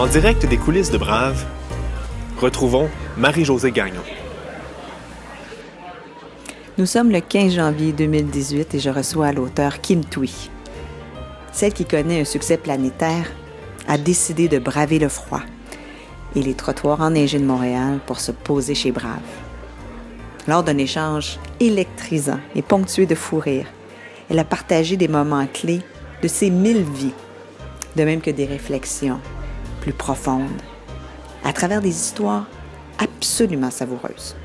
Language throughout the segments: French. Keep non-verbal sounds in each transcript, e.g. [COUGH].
En direct des coulisses de Brave, retrouvons Marie-Josée Gagnon. Nous sommes le 15 janvier 2018 et je reçois l'auteur Kim Thuy. Celle qui connaît un succès planétaire a décidé de braver le froid et les trottoirs enneigés de Montréal pour se poser chez Brave. Lors d'un échange électrisant et ponctué de fou rire, elle a partagé des moments clés de ses mille vies, de même que des réflexions plus profondes, à travers des histoires absolument savoureuses.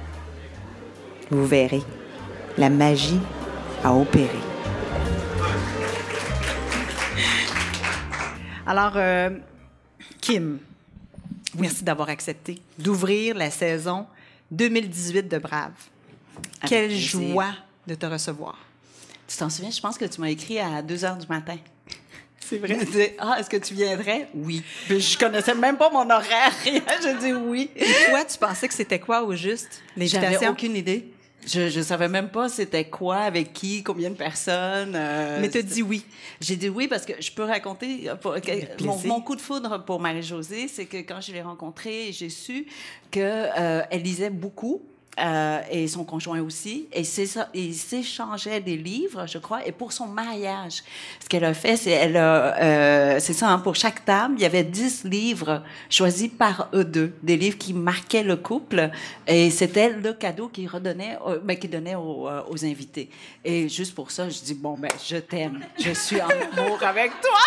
Vous verrez, la magie a opéré. Alors, euh, Kim, merci d'avoir accepté d'ouvrir la saison 2018 de Brave. Quelle joie de te recevoir. Tu t'en souviens, je pense que tu m'as écrit à 2 heures du matin. C'est vrai. ah, est-ce que tu viendrais? Oui. Puis je connaissais même pas mon horaire. [LAUGHS] je dis oui. Et toi, tu pensais que c'était quoi au juste? J'avais aucune idée. Je, je savais même pas c'était quoi, avec qui, combien de personnes. Euh, Mais tu as dit oui. J'ai dit oui parce que je peux raconter pour, mon, mon, coup de foudre pour Marie-Josée, c'est que quand je l'ai rencontrée, j'ai su qu'elle euh, elle lisait beaucoup euh, et son conjoint aussi. Et ils s'échangeaient des livres, je crois. Et pour son mariage, ce qu'elle a fait, c'est elle euh, c'est ça. Hein, pour chaque table, il y avait dix livres choisis par eux deux, des livres qui marquaient le couple. Et c'était le cadeau qu'ils redonnait, ben, qu'ils donnaient aux, euh, aux, invités. Et juste pour ça, je dis bon ben, je t'aime, je suis en amour avec toi.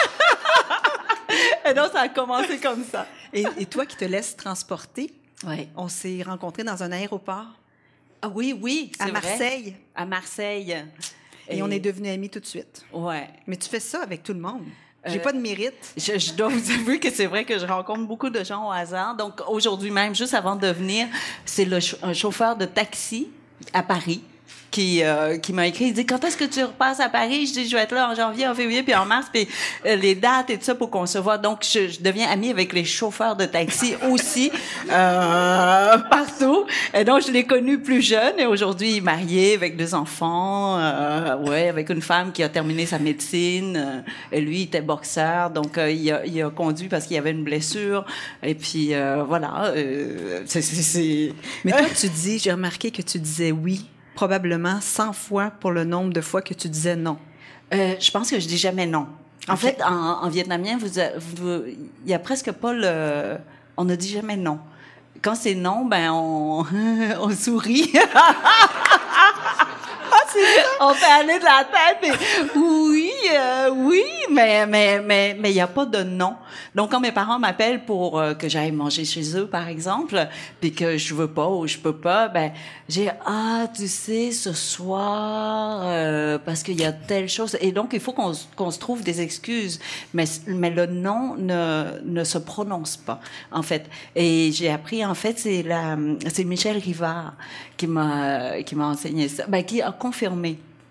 [LAUGHS] et donc ça a commencé comme ça. Et, et toi qui te laisses transporter. On s'est rencontrés dans un aéroport. Ah oui, oui, à Marseille. Vrai. À Marseille. Et, on est devenus amis tout de suite. Ouais. Mais tu fais ça avec tout le monde. J'ai euh, pas de mérite. Je, je, dois vous avouer que c'est vrai que je rencontre beaucoup de gens au hasard. Donc aujourd'hui même, juste avant de venir, c'est le un chauffeur de taxi à Paris qui, euh, qui m'a écrit. Il dit Quand est-ce que tu repasses à Paris? Je dis Je vais être là en janvier, en février, puis en mars, puis euh, les dates et tout ça pour qu'on se voit. Donc, je, je, deviens amie avec les chauffeurs de taxi [LAUGHS] aussi, euh, partout. Et donc, je l'ai connu plus jeune et aujourd'hui, marié avec deux enfants, euh, ouais, avec une femme qui a terminé sa médecine. Euh, et lui, il était boxeur, donc il a, il, a, conduit parce qu'il y avait une blessure. Et puis, voilà. c'est, Mais toi, [LAUGHS] tu dis, j'ai remarqué que tu disais oui probablement 100 fois pour le nombre de fois que tu disais non. Euh, je pense que je dis jamais non. En okay. fait, en, en, vietnamien, il y a presque pas le... On ne dit jamais non. Quand c'est non, ben on, [LAUGHS] on sourit. [LAUGHS] [LAUGHS] on fait aller de la tête oui, euh, oui, mais mais mais mais il y a pas de non. Donc quand mes parents m'appellent pour euh, que j'aille manger chez eux par exemple, puis que je veux pas ou je peux pas, ben j'ai ah tu sais ce soir euh, parce qu'il y a telle chose et donc il faut qu'on qu'on se trouve des excuses, mais mais le non ne ne se prononce pas en fait. Et j'ai appris en fait c'est la c'est Michel Rivard qui m'a qui m'a enseigné ça, ben qui a confirmé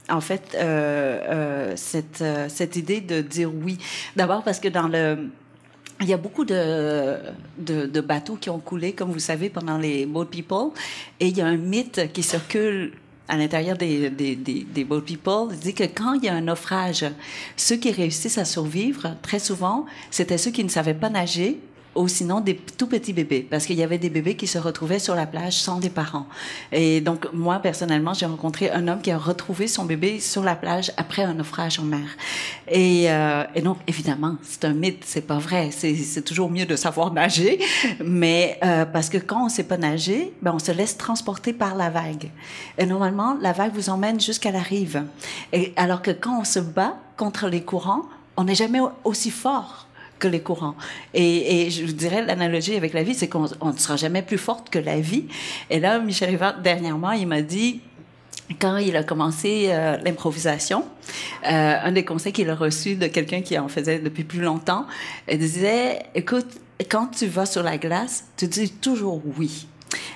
en fait, euh, euh, cette, euh, cette idée de dire oui. D'abord parce que dans le... Il y a beaucoup de, de, bateaux qui ont coulé, comme vous savez, pendant les Boat People. Et il y a un mythe qui circule à l'intérieur des Boat People. Il dit que quand il y a un naufrage, ceux qui réussissent à survivre, très souvent, c'était ceux qui ne savaient pas nager ou sinon des tout petits bébés, parce qu'il y avait des bébés qui se retrouvaient sur la plage sans des parents. Et donc, moi, personnellement, j'ai rencontré un homme qui a retrouvé son bébé sur la plage après un naufrage en mer. Et, euh, donc, évidemment, c'est un mythe, c'est pas vrai. C'est toujours mieux de savoir nager, mais euh, parce que quand on sait pas nager, ben, on se laisse transporter par la vague. Et normalement, la vague vous emmène jusqu'à la rive. Et alors que quand on se bat contre les courants, on n'est jamais aussi fort que les courants. Et, je vous dirais, l'analogie avec la vie, c'est qu'on ne sera jamais plus forte que la vie. Et là, Michel Rivard, dernièrement, il m'a dit, quand il a commencé euh, l'improvisation, euh, un des conseils qu'il a reçu de quelqu'un qui en faisait depuis plus longtemps, il disait, écoute, quand tu vas sur la glace, tu dis toujours oui.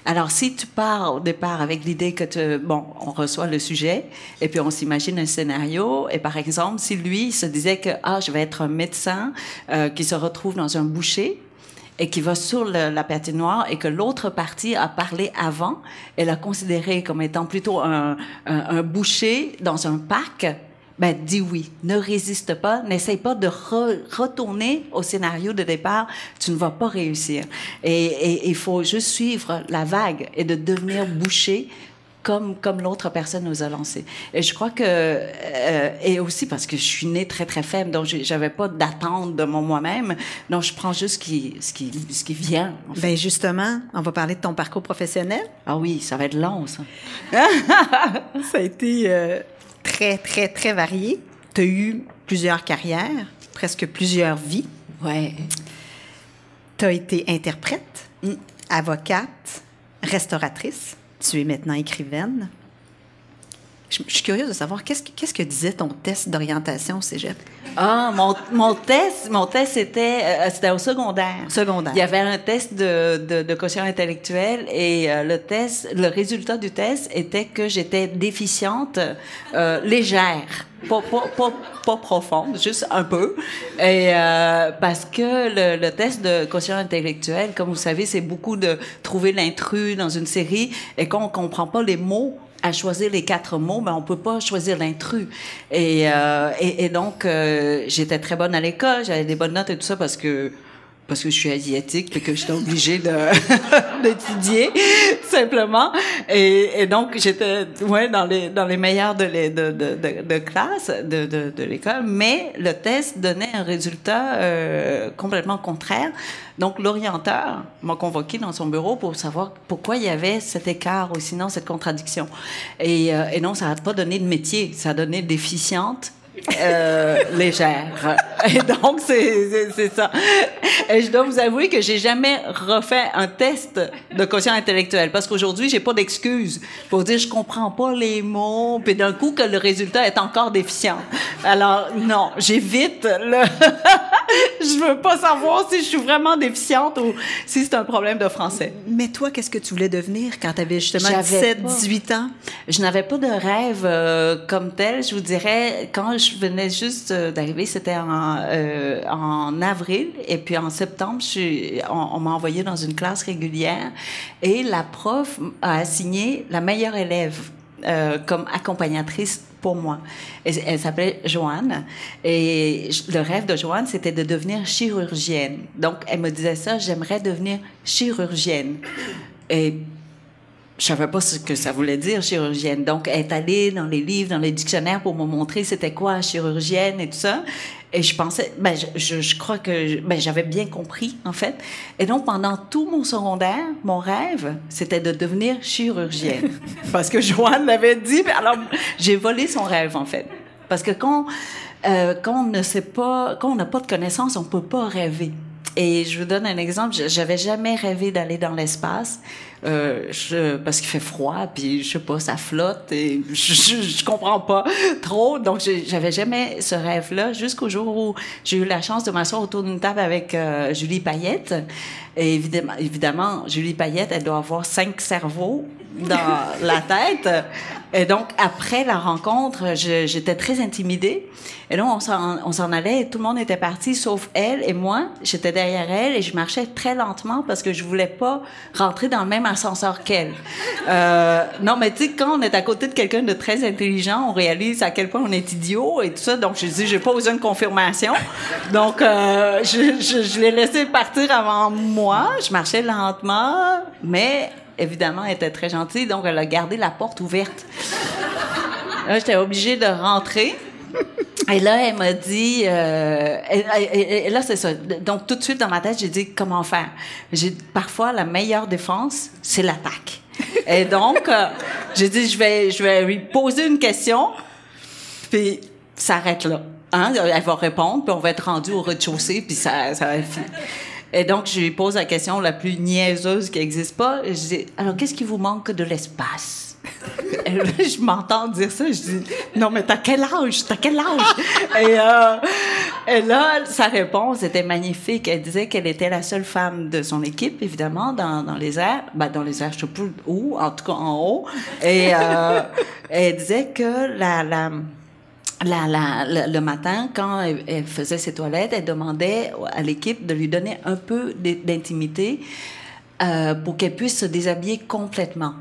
Alors, si tu pars au départ avec l'idée que, bon, on reçoit le sujet et puis on s'imagine un scénario, et par exemple, si lui se disait que, ah, je vais être un médecin euh, qui se retrouve dans un boucher, et qui va sur la patinoire et que l'autre partie a parlé avant, elle a considéré comme étant plutôt un, un boucher dans un parc ben dis oui, ne résiste pas, n'essaye pas de retourner au scénario de départ, tu ne vas pas réussir. Et il faut juste suivre la vague et de devenir bouché comme, comme l'autre personne nous a lancé. Et je crois que, euh, et aussi parce que je suis née très, très faible, donc j'avais pas d'attente de mon moi-même, donc je prends juste ce qui, ce qui, ce qui vient. En Ben justement, on va parler de ton parcours professionnel. Ah oui, ça va être long, ça. [LAUGHS] ça a été euh, très, très, très varié. Tu as eu plusieurs carrières, presque plusieurs vies. Ouais. Tu as été interprète, avocate, restauratrice. Tu es maintenant écrivaine. Je, suis curieuse de savoir qu'est-ce, qu'est-ce que disait ton test d'orientation au cégep? Ah, mon, mon test, mon test c'était, euh, c'était au secondaire. Secondaire. Il y avait un test de, de, de quotient intellectuel et euh, le test, le résultat du test était que j'étais déficiente euh, légère. Pas, pas, pas, pas, profonde, juste un peu. Et euh, parce que le, le, test de quotient intellectuel, comme vous savez, c'est beaucoup de trouver l'intrus dans une série et qu'on comprend pas les mots à choisir les quatre mots, mais on peut pas choisir l'intrus. Et, euh, et, et, donc, euh, j'étais très bonne à l'école, j'avais des bonnes notes et tout ça parce que parce que je suis asiatique et que j'étais obligée [LAUGHS] d'étudier simplement. Et, donc j'étais ouais dans les dans les meilleurs de les, de, classe de, l'école. Mais le test donnait un résultat euh, complètement contraire. Donc l'orienteur m'a convoqué dans son bureau pour savoir pourquoi il y avait cet écart ou sinon cette contradiction. Et, euh, non ça n'a pas donné de métier ça a donné déficiente euh, légère. Et donc, c'est ça. Et je dois vous avouer que j'ai jamais refait un test de quotient intellectuel parce qu'aujourd'hui, j'ai pas d'excuses pour dire je comprends pas les mots, puis d'un coup que le résultat est encore déficient. Alors, non, j'évite le... [LAUGHS] je veux pas savoir si je suis vraiment déficiente ou si c'est un problème de français. Mais toi, qu'est-ce que tu voulais devenir quand tu avais justement 17, 18 ans? Je n'avais pas de rêve euh, comme tel. Je vous dirais, quand je venais juste euh, d'arriver, c'était en, euh, en avril, et puis en septembre, on, m'a envoyé dans une classe régulière, et la prof a assigné la meilleure élève euh, comme accompagnatrice pour moi. Elle, s'appelait Joanne. Et le rêve de Joanne, c'était de devenir chirurgienne. Donc, elle me disait ça, j'aimerais devenir chirurgienne. Je savais pas ce que ça voulait dire chirurgienne. Donc, elle est allée dans les livres, dans les dictionnaires pour me montrer c'était quoi chirurgienne et tout ça. Et je pensais, ben, je, je crois que ben, j'avais bien compris, en fait. Et donc, pendant tout mon secondaire, mon rêve, c'était de devenir chirurgienne. [LAUGHS] Parce que Joanne l'avait dit. Alors, j'ai volé son rêve, en fait. Parce que quand, euh, quand on ne sait pas, quand on n'a pas de connaissances, on peut pas rêver. Et je vous donne un exemple. J'avais jamais rêvé d'aller dans l'espace. Euh, je, parce qu'il fait froid, puis je sais pas, ça flotte et je, je, je comprends pas trop. Donc, j'avais jamais ce rêve-là jusqu'au jour où j'ai eu la chance de m'asseoir autour d'une table avec euh, Julie Payette. Et évidemment, évidemment, Julie Payette, elle doit avoir cinq cerveaux dans [LAUGHS] la tête. Et donc, après la rencontre, j'étais très intimidée. Et là, on s'en allait et tout le monde était parti, sauf elle et moi. J'étais derrière elle et je marchais très lentement parce que je voulais pas rentrer dans le même ascenseur qu'elle. Euh, non, mais tu sais, quand on est à côté de quelqu'un de très intelligent, on réalise à quel point on est idiot et tout ça. Donc, je dis, j'ai pas besoin de confirmation. Donc, euh, je, je, je l'ai laissé partir avant moi. Je marchais lentement, mais évidemment, elle était très gentille, donc elle a gardé la porte ouverte. là, j'étais obligée de rentrer. Et là, elle m'a dit, euh, et, là, c'est ça. Donc, tout de suite, dans ma tête, j'ai dit, comment faire? Parfois, la meilleure défense, c'est l'attaque. Et donc, euh, j'ai dit, je vais, je vais lui poser une question, puis s'arrête là. Hein? Elle va répondre, puis on va être rendu au rez-de-chaussée, puis ça, ça va finir. Et donc, je lui pose la question la plus niaiseuse qui n'existe pas. Je dis, alors, qu'est-ce qui vous manque de l'espace? [LAUGHS] je m'entends dire ça, je dis non mais t'as quel âge, t'as quel âge? Et, euh, et là sa réponse était magnifique. Elle disait qu'elle était la seule femme de son équipe évidemment dans, dans les airs, ben, dans les airs je sais plus où, en tout cas en haut. Et euh, elle disait que la, la le matin, quand elle, faisait ses toilettes, elle demandait à l'équipe de lui donner un peu d'intimité euh, pour qu'elle puisse se déshabiller complètement.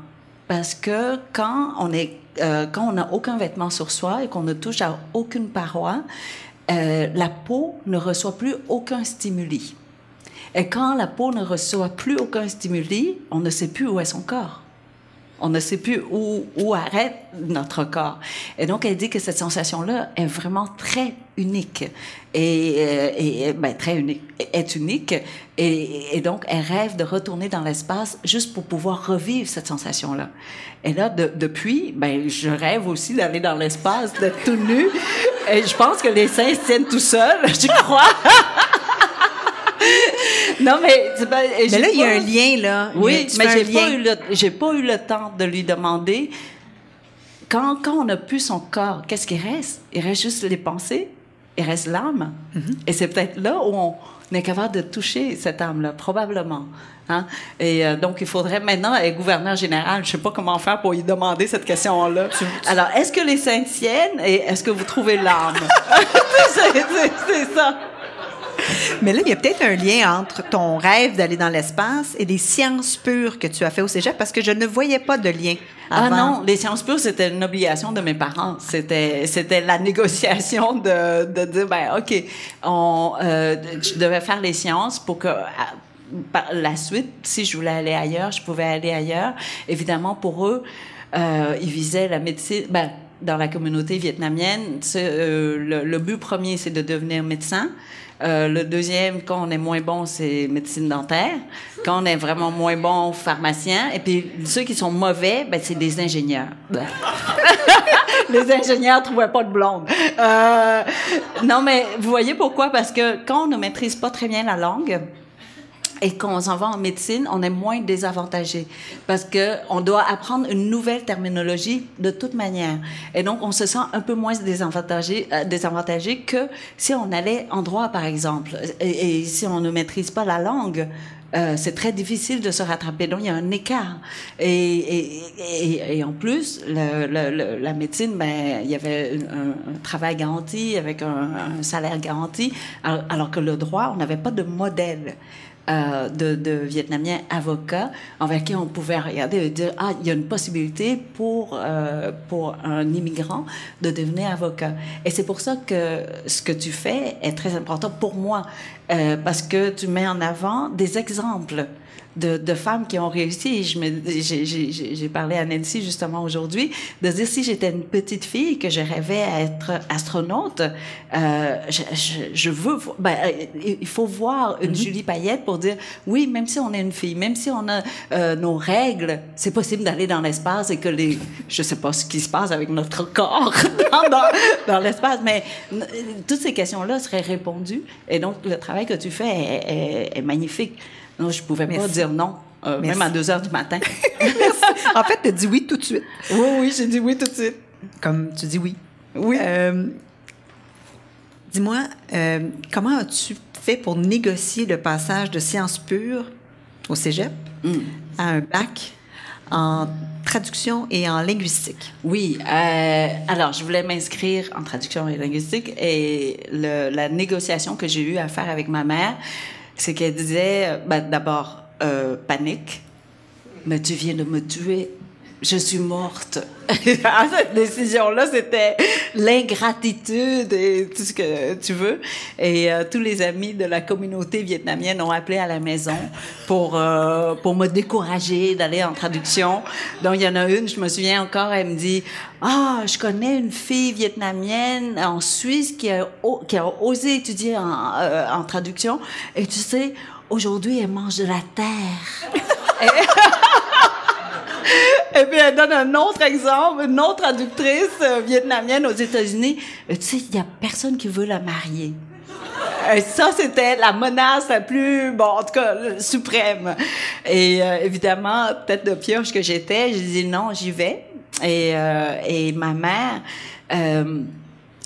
parce que quand on est euh, quand on n'a aucun vêtement sur soi et qu'on ne touche à aucune paroi, euh, la peau ne reçoit plus aucun stimuli. Et quand la peau ne reçoit plus aucun stimuli, on ne sait plus où est son corps. On ne sait plus où, où arrête notre corps. Et donc, elle dit que cette sensation-là est vraiment très unique. Et, euh, et ben, très unique, est unique. Et, donc, elle rêve de retourner dans l'espace juste pour pouvoir revivre cette sensation-là. Et là, de, depuis, ben, je rêve aussi d'aller dans l'espace, d'être tout nu. Et je pense que les seins se tiennent tout seuls, [LAUGHS] je crois. Non, mais pas, Mais là, il y a un lien, là. Oui, mais j'ai pas, eu le, j'ai pas eu le temps de lui demander. Quand, quand on n'a plus son corps, qu'est-ce qui reste? Il reste juste les pensées, il reste l'âme. Mm-hmm. Et c'est peut-être là où on est capable de toucher cette âme-là, probablement. Hein? Et euh, donc, il faudrait maintenant être gouverneur général. Je sais pas comment faire pour lui demander cette question-là. Alors, est-ce que les saints tiennent et est-ce que vous trouvez l'âme? [LAUGHS] c'est ça. Mais là, il y a peut-être un lien entre ton rêve d'aller dans l'espace et les sciences pures que tu as fait au cégep parce que je ne voyais pas de lien. Ah non, les sciences pures, c'était une obligation de mes parents. C'était, c'était la [LAUGHS] négociation de, de dire, ben, OK, on, euh, je devais faire les sciences pour que, par la suite, si je voulais aller ailleurs, je pouvais aller ailleurs. Évidemment, pour eux, euh, ils visaient la médecine, ben, dans la communauté vietnamienne, euh, le, le, but premier, c'est de devenir médecin. Euh, le deuxième, quand on est moins bon, c'est médecine dentaire. Quand on est vraiment moins bon, pharmacien. Et puis ceux qui sont mauvais, ben, c'est des ingénieurs. [LAUGHS] les ingénieurs trouvaient pas de blonde. Euh, non, mais vous voyez pourquoi? Parce que quand on ne maîtrise pas très bien la langue, et qu'on s'en va en médecine, on est moins désavantagé parce que on doit apprendre une nouvelle terminologie de toute manière. Et donc, on se sent un peu moins désavantagé, euh, désavantagé que si on allait en droit, par exemple. Et, si on ne maîtrise pas la langue, euh, c'est très difficile de se rattraper. Donc, il y a un écart. Et, et, et, et en plus, le, le, la médecine, ben, il y avait un, un travail garanti avec un, un salaire garanti, alors, que le droit, on n'avait pas de modèle. Euh, de, de, Vietnamiens avocats envers qui on pouvait regarder et dire ah il y a une possibilité pour euh, pour un immigrant de devenir avocat. Et c'est pour ça que ce que tu fais est très important pour moi euh, parce que tu mets en avant des exemples de, de, femmes qui ont réussi. J'ai parlé à Nancy justement aujourd'hui de dire si j'étais une petite fille que je rêvais à être astronaute, euh, je, je, je, veux. Ben, euh, il faut voir une mm-hmm. Julie Payette pour dire oui, même si on est une fille, même si on a euh, nos règles, c'est possible d'aller dans l'espace et que les, je sais pas ce qui se passe avec notre corps [LAUGHS] dans, dans, dans l'espace, mais toutes ces questions-là seraient répondues. Et donc le travail que tu fais est, est, est magnifique. Non, je pouvais pas dire non. Euh, même à 2 heures du matin. [LAUGHS] en fait, tu as dit oui tout de suite. Oui, oui, j'ai dit oui tout de suite. Comme tu dis oui. Oui. Euh, dis-moi, euh, comment as-tu fait pour négocier le passage de sciences pures au cégep mm. à un bac en traduction et en linguistique? Oui. Euh, alors, je voulais m'inscrire en traduction et linguistique et le, la négociation que j'ai eue à faire avec ma mère, c'est qu'elle disait, ben, d'abord, euh, panique, mais tu viens de me tuer, je suis morte. [LAUGHS] Ah, cette décision-là, c'était l'ingratitude et tout ce que tu veux. Et euh, tous les amis de la communauté vietnamienne ont appelé à la maison pour, euh, pour me décourager d'aller en traduction. Donc, il y en a une, je me souviens encore, elle me dit, ah, je connais une fille vietnamienne en Suisse qui a, osé étudier en, euh, en traduction. Et tu sais, aujourd'hui, elle mange de la terre. [LAUGHS] [LAUGHS] puis elle donne un autre exemple, une autre traductrice euh, vietnamienne aux États-Unis. Euh, tu sais, il y a personne qui veut la marier. Et ça, c'était la menace la plus, bon, en tout cas, suprême. Et euh, évidemment, peut-être de pioche que j'étais, j'ai dit non, j'y vais. Et, et ma mère,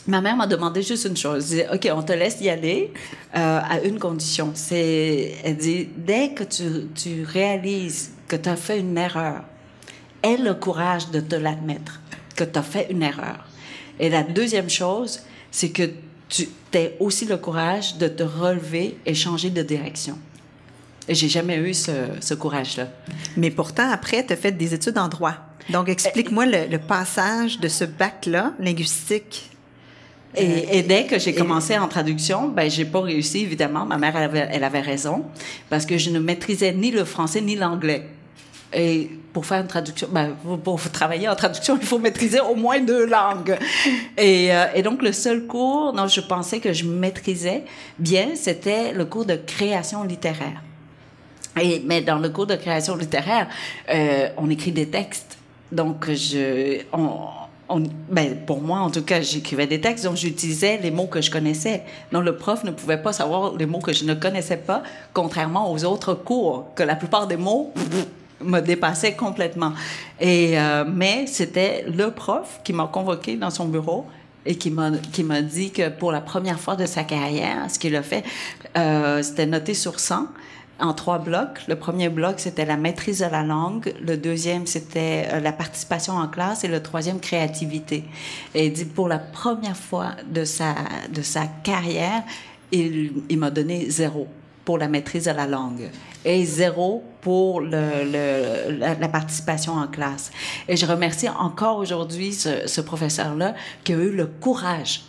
ma mère m'a demandé juste une chose. Elle dit, OK, on te laisse y aller à une condition. C'est, elle dit, dès que tu, tu réalises que tu as fait une erreur, aie le courage de te l'admettre, que tu as fait une erreur. Et la deuxième chose, c'est que tu aies aussi le courage de te relever et changer de direction. Et j'ai jamais eu ce, ce courage-là. Mais pourtant, après, tu as fait des études en droit. Donc, explique-moi le, le passage de ce bac-là, linguistique, et, et, dès que j'ai commencé en traduction, ben j'ai pas réussi évidemment. Ma mère elle avait, elle avait raison parce que je ne maîtrisais ni le français ni l'anglais. Et pour faire une traduction, ben, pour, travailler en traduction, [LAUGHS] il faut maîtriser au moins deux langues. Et, euh, et, donc, le seul cours dont je pensais que je maîtrisais bien, c'était le cours de création littéraire. Et, mais dans le cours de création littéraire, euh, on écrit des textes. Donc, je, on, ben, pour moi, en tout cas, j'écrivais des textes, donc j'utilisais les mots que je connaissais. Donc, le prof ne pouvait pas savoir les mots que je ne connaissais pas, contrairement aux autres cours, que la plupart des mots [LAUGHS] me dépassaient complètement. Et, euh, mais c'était le prof qui m'a convoqué dans son bureau et qui m'a qui m'a dit que pour la première fois de sa carrière, ce qu'il a fait, euh, c'était noté sur 100 en trois blocs. Le premier bloc, c'était la maîtrise de la langue. Le deuxième, c'était euh, la participation en classe. Et le troisième, créativité. Et il dit, pour la première fois de sa, de sa carrière, il, il m'a donné zéro pour la maîtrise de la langue et zéro pour la, participation en classe. Et je remercie encore aujourd'hui ce, ce professeur-là qui a eu le courage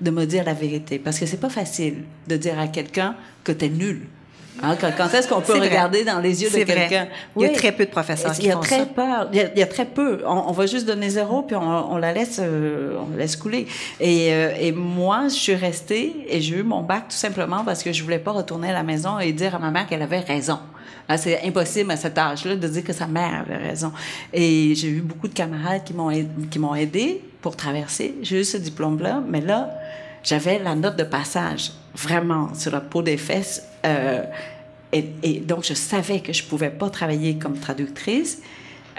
de me dire la vérité. Parce que c'est pas facile de dire à quelqu'un que tu es nul Hein, quand, est-ce qu'on peut regarder dans les yeux de quelqu'un? Il y a très peu de professeurs qui il y a font très ça. Peur. Il, y a, il y a très peu. On, on, va juste donner zéro, puis on, on la laisse, euh, on la laisse couler. Et, euh, et moi, je suis restée et j'ai eu mon bac tout simplement parce que je voulais pas retourner à la maison et dire à ma mère qu'elle avait raison. Ah, c'est impossible à cet âge-là de dire que sa mère avait raison. Et j'ai eu beaucoup de camarades qui m'ont qui m'ont aidé pour traverser. J'ai eu ce diplôme-là, mais là, j'avais la note de passage vraiment sur la peau des fesses. Euh, et, et, donc, je savais que je pouvais pas travailler comme traductrice.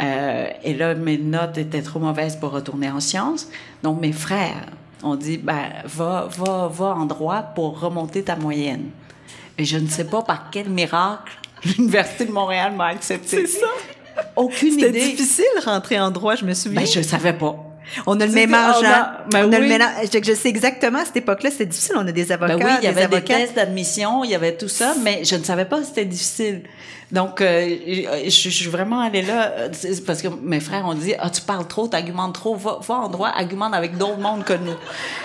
Euh, et là, mes notes étaient trop mauvaises pour retourner en sciences. Donc, mes frères ont dit, ben, va, va, va en droit pour remonter ta moyenne. Et je ne sais pas par quel miracle [LAUGHS] l'Université de Montréal m'a accepté. C'est ça. Aucune idée. C'était difficile rentrer en droit, je me souviens. Ben, je savais pas. On a le même âge. Hein? Ben on a oui. le âge. Je, je sais exactement à cette époque-là, c'était difficile. On a des avocats, ben oui, il y avait des, des tests d'admission, il y avait tout ça, mais je ne savais pas que c'était difficile. Donc, euh, je, je, suis vraiment allée là parce que mes frères ont dit ah tu parles trop, tu argumentes trop, va, va en droit, argumente avec d'autres mondes que nous.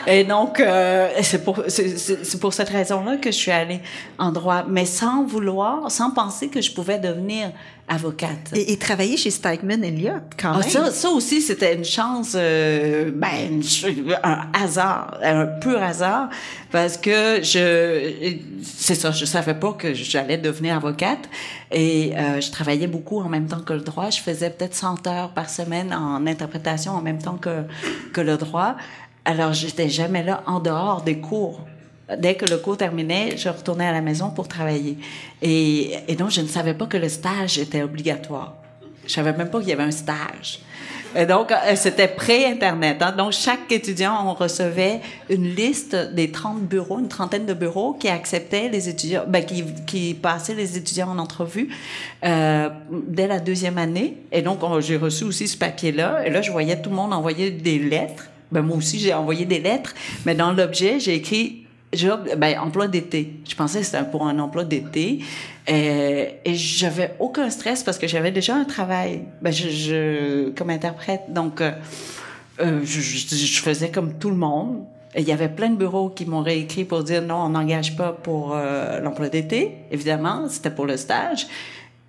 Et donc euh, c'est pour c'est pour cette raison-là que je suis allée en droit, mais sans vouloir, sans penser que je pouvais devenir avocate. Et, et travailler chez Stikeman Elliott, quand ah, même. Ça, ça aussi, c'était une chance, euh, ben, un hasard, un pur hasard, parce que je, c'est ça, je savais pas que j'allais devenir avocate et euh, je travaillais beaucoup en même temps que le droit. Je faisais peut-être 100 heures par semaine en interprétation en même temps que, que le droit. Alors, j'étais jamais là en dehors des cours dès que le cours terminait, je retournais à la maison pour travailler. Et, et donc, je ne savais pas que le stage était obligatoire. Je savais même pas qu'il y avait un stage. Et donc, c'était pré-Internet. Hein? Donc, chaque étudiant, on recevait une liste des 30 bureaux, une trentaine de bureaux qui acceptaient les étudiants, ben, qui, qui passaient les étudiants en entrevue euh, dès la deuxième année. Et donc, j'ai reçu aussi ce papier-là. Et là, je voyais tout le monde envoyer des lettres. Ben, moi aussi, j'ai envoyé des lettres. Mais dans l'objet, j'ai écrit job, ben, emploi d'été. Je pensais que c'était pour un emploi d'été. Euh, et j'avais aucun stress parce que j'avais déjà un travail. Ben, comme interprète. Donc, euh, euh, je, faisais comme tout le monde. Et il y avait plein de bureaux qui m'ont réécrit pour dire non, on n'engage pas pour l'emploi d'été. Évidemment, c'était pour le stage.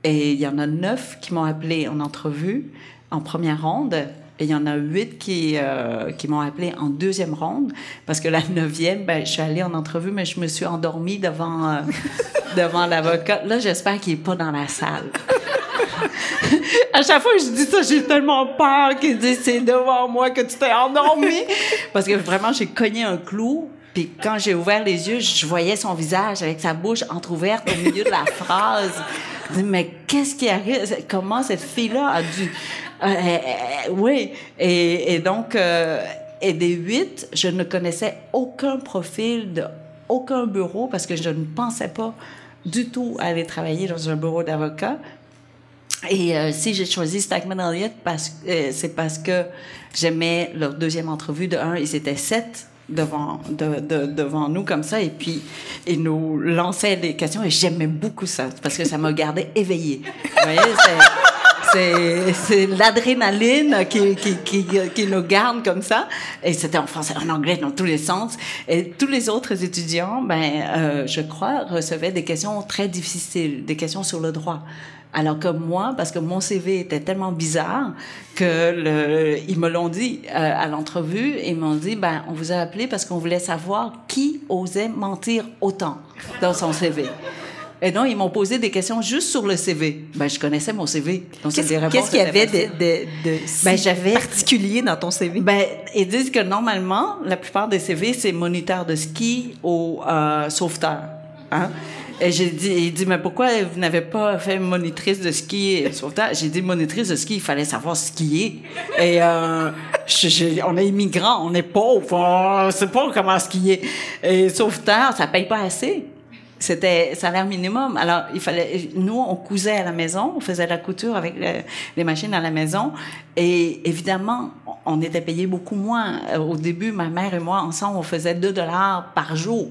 Et il y en a neuf qui m'ont appelé en entrevue en première ronde. Et il y en a huit qui, euh, qui m'ont appelé en deuxième ronde parce que la neuvième, ben, je suis allée en entrevue, mais je me suis endormie devant, euh, [LAUGHS] devant l'avocat. Là, j'espère qu'il est pas dans la salle. [LAUGHS] à chaque fois que je dis ça, j'ai tellement peur qu'il dise c'est devant moi que tu t'es endormi. [LAUGHS] Parce que vraiment, j'ai cogné un clou. Puis quand j'ai ouvert les yeux, je voyais son visage avec sa bouche entrouverte au milieu de la phrase. Mais qu'est-ce qui arrive? Comment cette fille-là a dû... Euh, euh, oui. Et, donc, euh, et des huit, je ne connaissais aucun profil de aucun bureau parce que je ne pensais pas du tout aller travailler dans un bureau d'avocat. Et euh, si j'ai choisi Stackman Elliott, parce, euh, c'est parce que j'aimais leur deuxième entrevue. De un, ils étaient sept devant, de, de- devant nous comme ça et puis il nous lançait des questions et j'aimais beaucoup ça parce que ça me gardait éveillée. Vous voyez, c'est l'adrénaline qui, qui, qui, qui nous garde comme ça. Et c'était en français, en anglais, dans tous les sens. Et tous les autres étudiants, ben, euh, je crois, recevaient des questions très difficiles, des questions sur le droit. Alors que moi, parce que mon CV était tellement bizarre que le, ils me l'ont dit euh, à l'entrevue, ils m'ont dit, ben, on vous a appelé parce qu'on voulait savoir qui osait mentir autant dans son CV. Et donc, ils m'ont posé des questions juste sur le CV. Ben, je connaissais mon CV. Qu'est-ce qu'il y avait de, de, de Ben, particulier dans ton CV? ben, ils disent que normalement, la plupart des CV, c'est moniteur de ski ou euh, sauveteur. Hein? Et j'ai dit, il dit, mais pourquoi vous n'avez pas fait monitrice de ski et sauveteur? J'ai dit, monitrice de ski, il fallait savoir skier. Et euh, on est immigrants, on est pauvres, on sait pas comment skier. Et sauveteur, ça paye pas assez. C'était salaire minimum. Alors, il fallait, nous, on cousait à la maison, on faisait la couture avec le- les machines à la maison. Et évidemment, on était payé beaucoup moins. Euh, Au début, ma mère et moi, ensemble, on faisait 2 dollars par jour.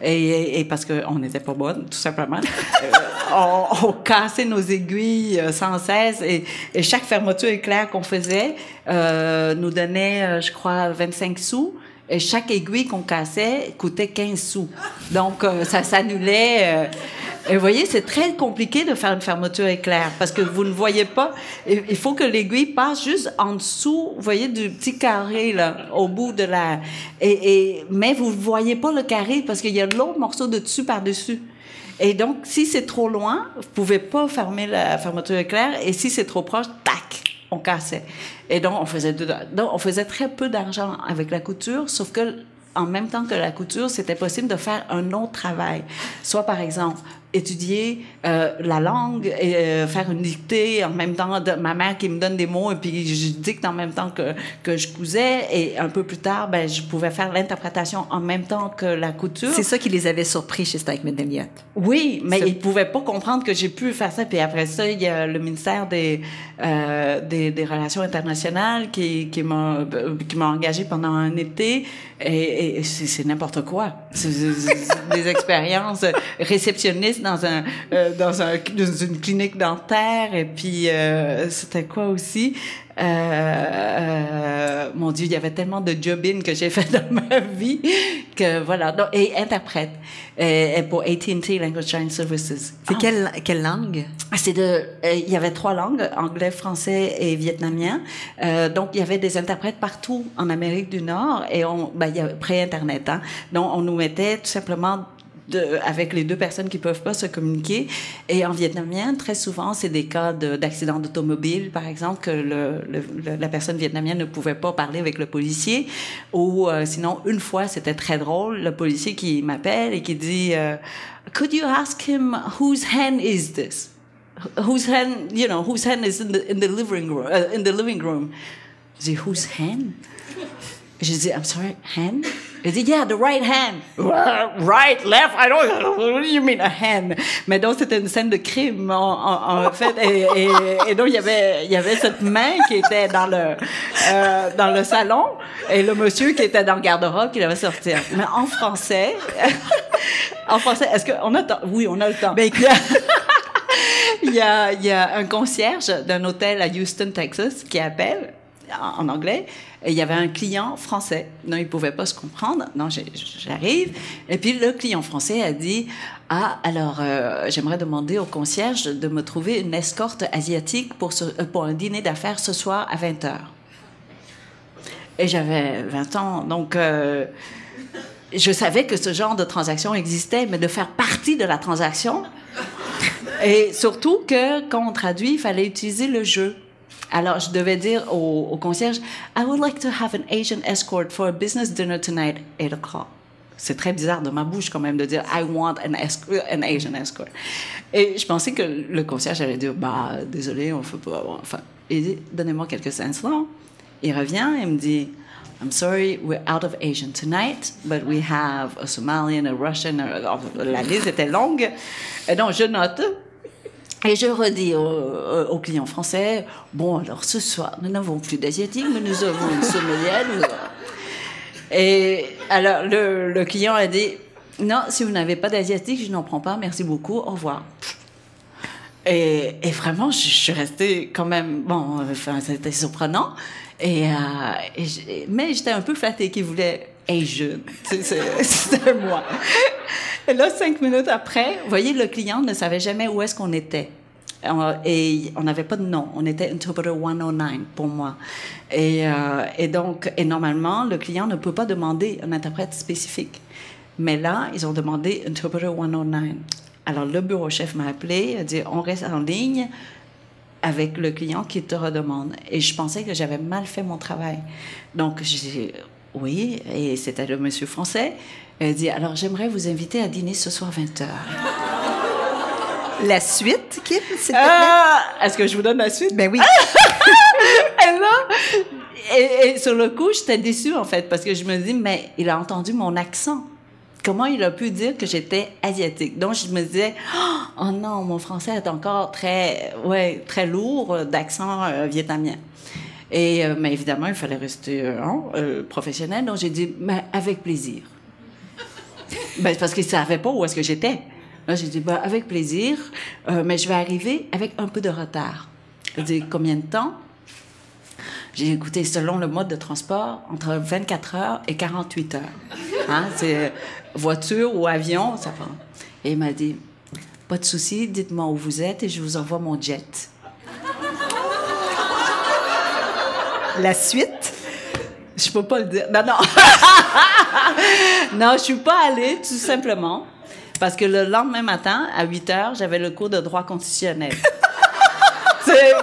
Et, et parce qu'on n'était pas bonnes, tout simplement. [LAUGHS] Euh, on, on cassait nos aiguilles euh, sans cesse. Et, et chaque fermeture éclair qu'on faisait euh, nous donnait, je crois, 25 sous. Et chaque aiguille qu'on cassait coûtait 15 sous. Donc, euh, ça s'annulait. euh. et vous voyez, c'est très compliqué de faire une fermeture éclair parce que vous ne voyez pas. Il il faut que l'aiguille passe juste en dessous, vous voyez, du petit carré, là, au bout de la. Et, et, mais vous ne voyez pas le carré parce qu'il y a l'autre morceau de dessus par-dessus. Et donc, si c'est trop loin, vous pouvez pas fermer la fermeture éclair. Et si c'est trop proche, tac, on cassait. Et donc, on faisait, donc, on faisait très peu d'argent avec la couture, sauf que en même temps que la couture, c'était possible de faire un autre travail. Soit, par exemple, étudier euh, la langue et euh, faire une dictée en même temps de ma mère qui me donne des mots et puis je dicte en même temps que, que je cousais et un peu plus tard ben je pouvais faire l'interprétation en même temps que la couture C'est ça qui les avait surpris chez Stikeman Elliott. oui, mais ils pouvaient pas comprendre que j'ai pu faire ça. Puis après ça, il y a le ministère des euh, des, des relations internationales qui qui m'a qui m'a engagé pendant un été et, et c'est n'importe quoi. C'est des [LAUGHS] expériences réceptionnistes dans un euh, dans un dans une clinique dentaire et puis euh, c'était quoi aussi? Euh, mon Dieu, il y avait tellement de job-in que j'ai fait [LAUGHS] dans ma vie que voilà. Donc, et interprète et, et pour AT&T Language Change Services. C'est quelle, quelle langue? Ah, C'est de, il y avait trois langues, anglais, français et vietnamien. Euh, donc il y avait des interprètes partout en Amérique du Nord et on, ben, il y avait pré-internet. Hein. Donc on nous mettait tout simplement de, avec les deux personnes qui peuvent pas se communiquer. Et en vietnamien, très souvent, c'est des cas de- d'accident d'automobile, par exemple, que le, le- la personne vietnamienne ne pouvait pas parler avec le policier. Ou euh, sinon, une fois, c'était très drôle, le policier qui m'appelle et qui dit euh, Could you ask him whose hen is this? Whose hen, you know, whose hen is in the, in the living room? Uh, in the living room? Dis, whose hen? Je dis, I'm sorry, hen? Yeah, the right hand. [LAUGHS] Right, left, I don't, [LAUGHS] what do you mean a hen? Mais donc, c'était une scène de crime, en, en, en [LAUGHS] fait. Et, et, et donc, il y avait, il y avait cette main qui était dans le, euh, dans le salon et le monsieur qui était dans le garde-robe qui devait sortir. Mais en français, en français, est-ce qu'on a le temps? Oui, on a le temps. Ben, il y a, il y a un concierge d'un hôtel à Houston, Texas, qui appelle en, anglais. Et il y avait un client français. Non, il pouvait pas se comprendre. Non, j'arrive. Et puis le client français a dit Ah, alors euh, j'aimerais demander au concierge de me trouver une escorte asiatique pour, euh, un dîner d'affaires ce soir à 20 h Et j'avais 20 ans, donc. euh, je savais que ce genre de transaction existait, mais de faire partie de la transaction, et surtout que quand on traduit, il fallait utiliser le jeu. Alors, je devais dire au, au concierge, I would like to have an Asian escort for a business dinner tonight, 8 o'clock. C'est très bizarre de ma bouche quand même de dire I want an, an Asian escort. Et je pensais que le concierge allait dire, bah, désolé, on fait pas. Enfin, il dit, donnez-moi quelques instants. Il revient et me dit, I'm sorry, we're out of Asian tonight, but we have a Somalian, a Russian. la liste était longue. Et donc, je note. Et je redis au, au- au client français, bon, alors ce soir, nous n'avons plus d'asiatiques, mais nous avons une somalienne. Et alors, le, client a dit, non, si vous n'avez pas d'asiatique, je n'en prends pas, merci beaucoup, au revoir. Et, et vraiment, je, suis restée quand même, bon, enfin, c'était surprenant. Et, euh, mais j'étais un peu flattée qu'il voulait Asian. C'est- [LAUGHS] c'est- moi. Et là, cinq minutes après, vous voyez, le client ne savait jamais où est-ce qu'on était. Euh, Et on n'avait pas de nom. On était Interpreter 109 pour moi. Et, euh, et donc, et normalement, le client ne peut pas demander un interprète spécifique. Mais là, ils ont demandé Interpreter 109. Alors, le bureau chef m'a appelé, a dit on reste en ligne avec le client qui te redemande. Et je pensais que j'avais mal fait mon travail. Donc, j'ai oui, et c'était le monsieur français. Il dit alors, j'aimerais vous inviter à dîner ce soir 20h. [LAUGHS] La suite, Kim, s'il? Ah, est-ce que je vous donne la suite? Ben oui. [LAUGHS] Et là, et, et sur le coup, j'étais déçue, en fait, parce que je me dis, mais il a entendu mon accent. Comment il a pu dire que j'étais asiatique? Donc, je me disais, oh non, mon français est encore très, ouais, très lourd d'accent euh, vietnamien. Et, euh, mais évidemment, il fallait rester euh, hein, euh, professionnel. Donc, j'ai dit, mais avec plaisir. [LAUGHS] Ben, parce qu'ils ne savaient pas où est-ce que j'étais. J'ai dit, ben, avec plaisir, mais je vais arriver avec un peu de retard. J'ai dit, combien de temps? J'ai écouté selon le mode de transport entre 24 heures et 48 heures. Hein, c'est voiture ou avion, ça prend. Et il m'a dit, pas de souci, dites-moi où vous êtes et je vous envoie mon jet. La suite? Je peux pas le dire. Non, non. [LAUGHS] non, je suis pas allée, tout simplement, parce que le lendemain matin, à 8 heures, j'avais le cours de droit constitutionnel. [LAUGHS] C'est-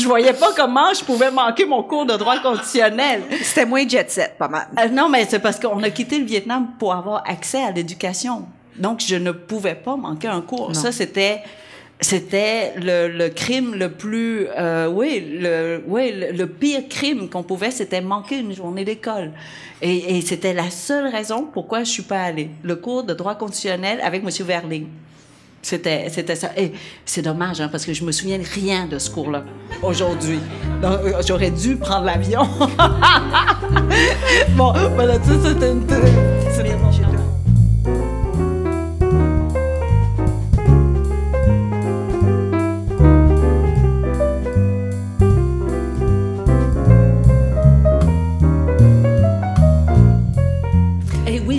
je voyais pas comment je pouvais manquer mon cours de droit constitutionnel. C'était moins jet set, pas mal. Euh, non, mais c'est parce qu'on a quitté le Vietnam pour avoir accès à l'éducation. Donc, je ne pouvais pas manquer un cours. Ça, c'était c'était le, crime le plus euh, oui le oui le, pire crime qu'on pouvait c'était manquer une journée d'école. Et, c'était la seule raison pourquoi je suis pas allée. Le cours de droit constitutionnel avec monsieur Verling. C'était c'était ça. Et c'est dommage hein, parce que je me souviens rien de ce cours là aujourd'hui euh, j'aurais dû prendre l'avion. [LAUGHS] Bon voilà ça c'était une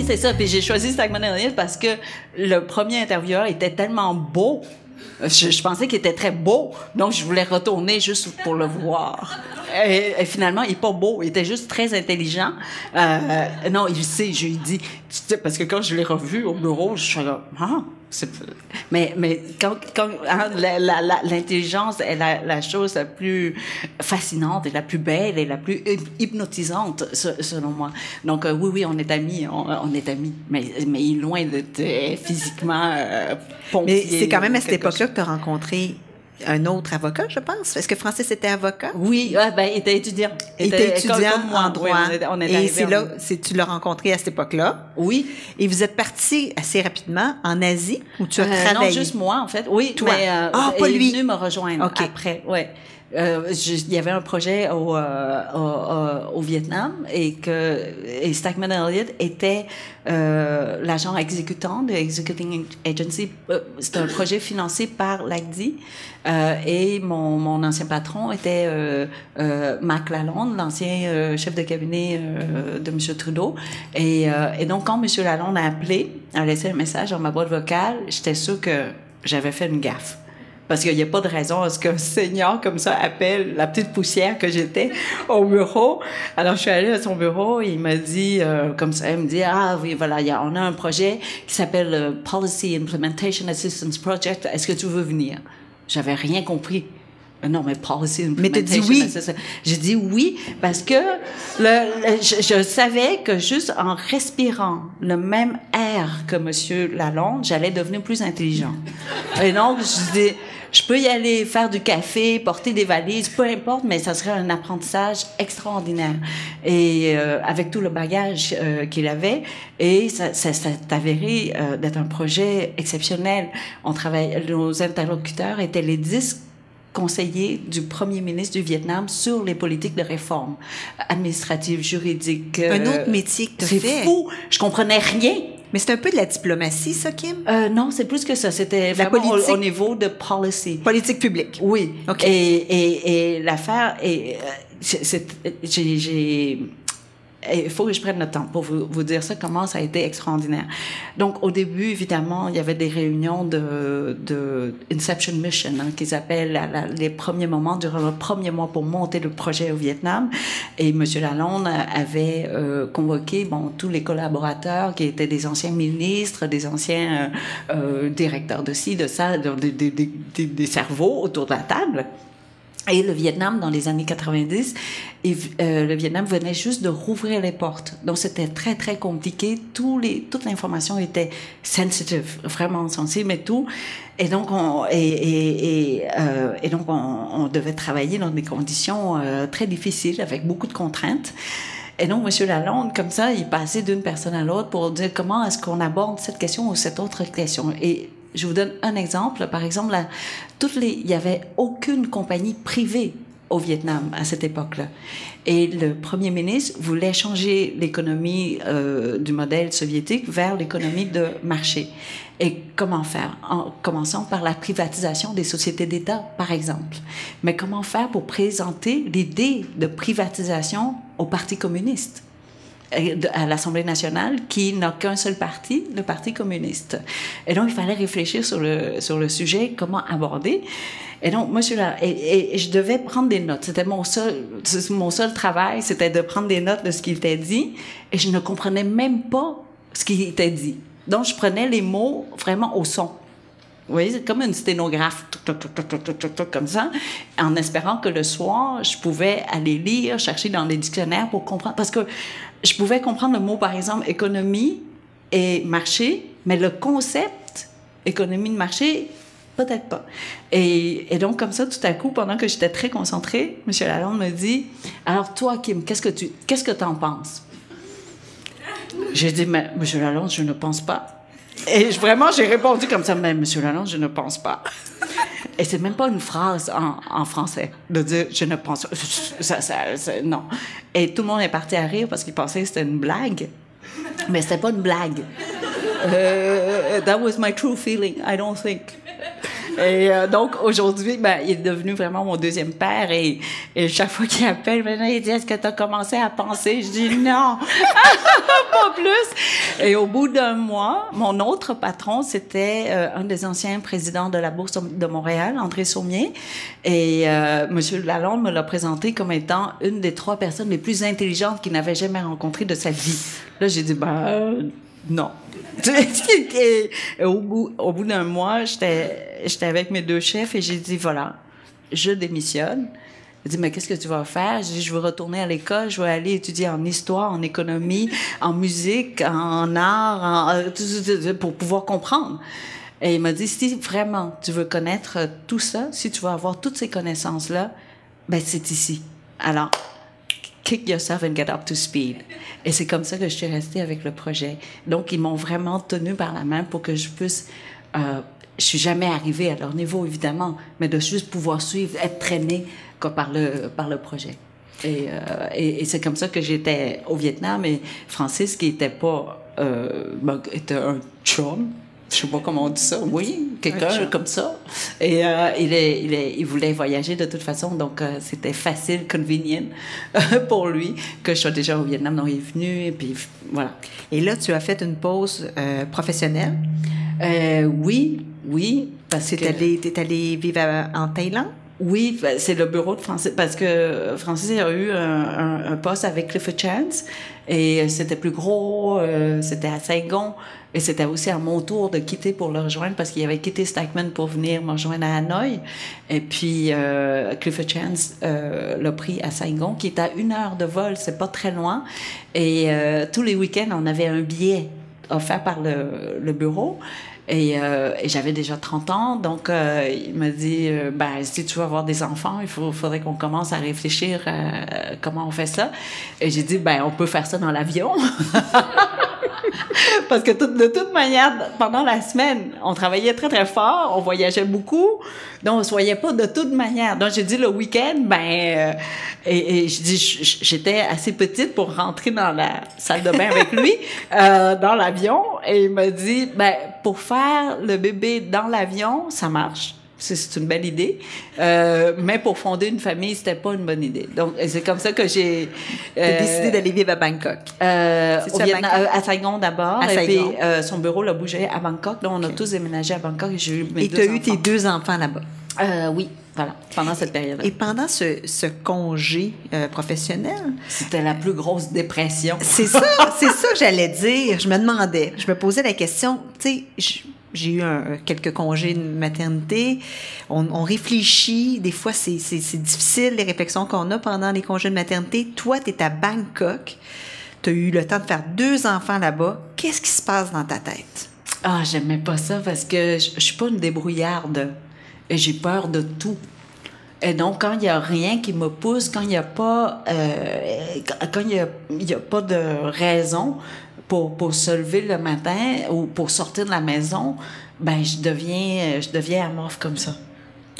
c'est ça. Puis j'ai choisi Stagman Elliott parce que le premier intervieweur était tellement beau. Je, pensais qu'il était très beau, donc je voulais retourner juste pour le voir. Et, finalement, il est pas beau, il était juste très intelligent. Euh, non, il sait, je lui dis, tu sais, parce que quand je l'ai revu au bureau, je suis là, ah, mais mais quand, quand hein, l'intelligence est la, la chose la plus fascinante et la plus belle et la plus hyp- hypnotisante se- selon moi. Donc euh, oui oui on est amis on, on est amis mais mais loin d'être euh, physiquement euh, pompier Mais c'est quand même à cette époque-là que tu as rencontré un autre avocat, je pense. Est-ce que Francis était avocat? Oui, ah, ben, il était étudiant. Il était étudiant comme moi. en droit. Oui, on est, on est et c'est là, c'est, tu l'as rencontré à cette époque-là. Oui. Et vous êtes parti assez rapidement en Asie où tu as Euh, travaillé. Non, juste moi, en fait. Oui, Toi. mais euh, il pas est lui. venu me rejoindre OK. après. Ouais. Euh, il y avait un projet au, euh, Vietnam et que Stackman Elliott était euh, l'agent exécutant de Executing Agency. C'était un projet financé par l'ACDI et mon, mon ancien patron était Mac Lalonde, l'ancien chef de cabinet de M. Trudeau. Et, et donc, quand M. Lalonde a appelé, a laissé un message dans ma boîte vocale, j'étais sûre que j'avais fait une gaffe. Parce qu'il n'y a pas de raison à ce qu'un senior comme ça appelle la petite poussière que j'étais au bureau. Alors, je suis allée à son bureau et il m'a dit, euh, comme ça, il me dit, ah oui, voilà, il y a, on a un projet qui s'appelle le Policy Implementation Assistance Project. Est-ce que tu veux venir? J'avais rien compris. Euh, Non, mais Policy Mais t'as dit Implementation oui. J'ai dit oui parce que le, le- je, je savais que juste en respirant le même air que Monsieur Lalonde, j'allais devenir plus intelligent. Et donc, je dis, je peux y aller faire du café, porter des valises, peu importe, mais ça serait un apprentissage extraordinaire. Et euh, avec tout le bagage euh, qu'il avait, et ça, s'est avéré euh, d'être un projet exceptionnel. On travaille, nos interlocuteurs étaient les dix conseiller du premier ministre du Vietnam sur les politiques de réforme administrative, juridique. Un euh, autre métier que tu C'est fou. Je comprenais rien. Mais c'est un peu de la diplomatie, ça, Kim? Euh, non, c'est plus que ça. C'était La vraiment au- politique. au, niveau de policy. Politique publique. Oui. Et, et, et l'affaire, et, euh, j'ai, il faut que je prenne le temps pour vous, dire ça, comment ça a été extraordinaire. Donc, au début, évidemment, il y avait des réunions de, Inception Mission, hein, qu'ils appellent les premiers moments, durant le premier mois pour monter le projet au Vietnam. Et M. Lalonde avait euh, convoqué bon, tous les collaborateurs qui étaient des anciens ministres, des anciens euh, euh, directeurs de ci, de ça, de- des- des- des- des- des cerveaux autour de la table. Et le Vietnam, dans les années 90, et, euh, le Vietnam venait juste de rouvrir les portes. Donc, c'était très, très compliqué. Tous les, toute l'information était sensitive, vraiment sensible et tout. Et donc, on, et, et, euh, et donc on, on devait travailler dans des conditions euh, très difficiles, avec beaucoup de contraintes. Et donc, M. Lalonde, comme ça, il passait d'une personne à l'autre pour dire comment est-ce qu'on aborde cette question ou cette autre question. Je vous donne un exemple. Par exemple, il y avait aucune compagnie privée au Vietnam à cette époque-là. Et le premier ministre voulait changer l'économie euh, du modèle soviétique vers l'économie de marché. Et comment faire? En commençant par la privatisation des sociétés d'État, par exemple. Mais comment faire pour présenter l'idée de privatisation au Parti communiste? à l'Assemblée nationale qui n'a qu'un seul parti, le Parti communiste. Et donc, il fallait réfléchir sur le, sur le sujet, comment aborder. Et donc, Monsieur, je. Et, je devais prendre des notes. C'était mon seul, mon seul travail, c'était de prendre des notes de ce qui était dit. Et je ne comprenais même pas ce qui était dit. Donc, je prenais les mots vraiment au son. Vous voyez, c'est comme une sténographe, comme ça, en espérant que le soir, je pouvais aller lire, chercher dans les dictionnaires pour comprendre. Parce que je pouvais comprendre le mot, par exemple, économie et marché, mais le concept économie de marché, peut-être pas. Et, donc, comme ça, tout à coup, pendant que j'étais très concentrée, M. Lalonde me dit Alors, toi, Kim, qu'est-ce que tu qu'est-ce que en penses J'ai dit Mais, M. Lalonde, je ne pense pas. Et vraiment, j'ai répondu comme ça, mais Monsieur Lalonde, je ne pense pas. Et c'est même pas une phrase en, français de dire je ne pense. Ça, ça, ça- non. Et tout le monde est parti à rire parce qu'il pensait que c'était une blague. Mais c'était pas une blague. Euh, that was my true feeling, I don't think. Et euh, donc, aujourd'hui, ben, il est devenu vraiment mon deuxième père. Et, chaque fois qu'il appelle, maintenant, il dit Est-ce que tu as commencé à penser? Je dis Non, [LAUGHS] pas plus. Et au bout d'un mois, mon autre patron, c'était euh, un des anciens présidents de la Bourse de Montréal, André Saumier. Et euh, M. Lalonde me l'a présenté comme étant une des trois personnes les plus intelligentes qu'il n'avait jamais rencontrées de sa vie. Là, j'ai dit Ben, non. [LAUGHS] et au bout, au bout d'un mois, j'étais, avec mes deux chefs et j'ai dit, voilà, je démissionne. Il dit, mais qu'est-ce que tu vas faire? J'ai dit, je veux retourner à l'école, je veux aller étudier en histoire, en économie, en musique, en art, en, euh, pour pouvoir comprendre. Et il m'a dit, si vraiment tu veux connaître tout ça, si tu veux avoir toutes ces connaissances-là, ben c'est ici. Alors, kick yourself and get up to speed. Et c'est comme ça que je suis restée avec le projet. Donc, ils m'ont vraiment tenu par la main pour que je puisse... Euh, je suis jamais arrivée à leur niveau, évidemment, mais de juste pouvoir suivre, être traînée par, le, par le projet. Et, euh, et c'est comme ça que j'étais au Vietnam. Et Francis, qui était pas... Euh, ben, était un chum, je sais pas comment on dit ça. Oui, quelqu'un comme ça. Et euh, il, est, il, est, il voulait voyager de toute façon, donc euh, c'était facile, convenient [LAUGHS] pour lui que je sois déjà au Vietnam. Donc il est venu et puis voilà. Et là, tu as fait une pause euh, professionnelle? Oui, oui, parce Tu que es allé, t'es allé vivre à- en Thaïlande? oui, ben, c'est le bureau de Francis parce que Francis a eu un, un, un poste avec Clifford Chance et c'était plus gros, euh, c'était à Saigon et c'était aussi à mon tour de quitter pour le rejoindre parce qu'il avait quitté Stackman pour venir me rejoindre à Hanoï et puis euh, Clifford Chance euh, l'a pris à Saigon qui est à une heure de vol, c'est pas très loin et euh, tous les week-ends on avait un billet offert par le, le bureau. Et, euh, et j'avais déjà 30 ans, donc euh, il m'a dit, euh, ben, si tu veux avoir des enfants, il faut, faudrait qu'on commence à réfléchir à comment on fait ça. Et j'ai dit, ben, on peut faire ça dans l'avion. [LAUGHS] [LAUGHS] Parce que de toute manière, pendant la semaine, on travaillait très, très fort, on voyageait beaucoup, donc on se voyait pas de toute manière. Donc j'ai dit le week-end, ben, euh, et, et je dis, j'étais assez petite pour rentrer dans la salle de bain avec lui, [LAUGHS] euh, dans l'avion, et il m'a dit, ben, pour faire le bébé dans l'avion, ça marche c'est une belle idée. Euh, mais pour fonder une famille, c'était pas une bonne idée. Donc, c'est comme ça que j'ai euh, décidé d'aller vivre à Bangkok. Euh, au Vietnam, à, Saigon d'abord. Et puis, euh, son bureau l'a bougé à Bangkok. Donc, on a tous déménagé à Bangkok et j'ai eu mes Et tu as eu tes deux enfants là-bas? Euh, oui. Voilà, pendant cette période. Et pendant ce, ce congé euh, professionnel, c'était la plus grosse dépression. C'est ça, [LAUGHS] c'est ça que j'allais dire. Je me demandais, je me posais la question, tu sais, j'ai eu quelques congés de maternité. On, réfléchit. Des fois, c'est difficile, les réflexions qu'on a pendant les congés de maternité. Toi, tu es à Bangkok. Tu as eu le temps de faire deux enfants là-bas. Qu'est-ce qui se passe dans ta tête? Ah, j'aimais pas ça parce que je, suis pas une débrouillarde. Et j'ai peur de tout. Et donc, quand il n'y a rien qui me pousse, quand il n'y a pas, euh, quand il a, pas de raison pour, pour se lever le matin ou pour sortir de la maison, ben je deviens, je deviens amorphe comme ça.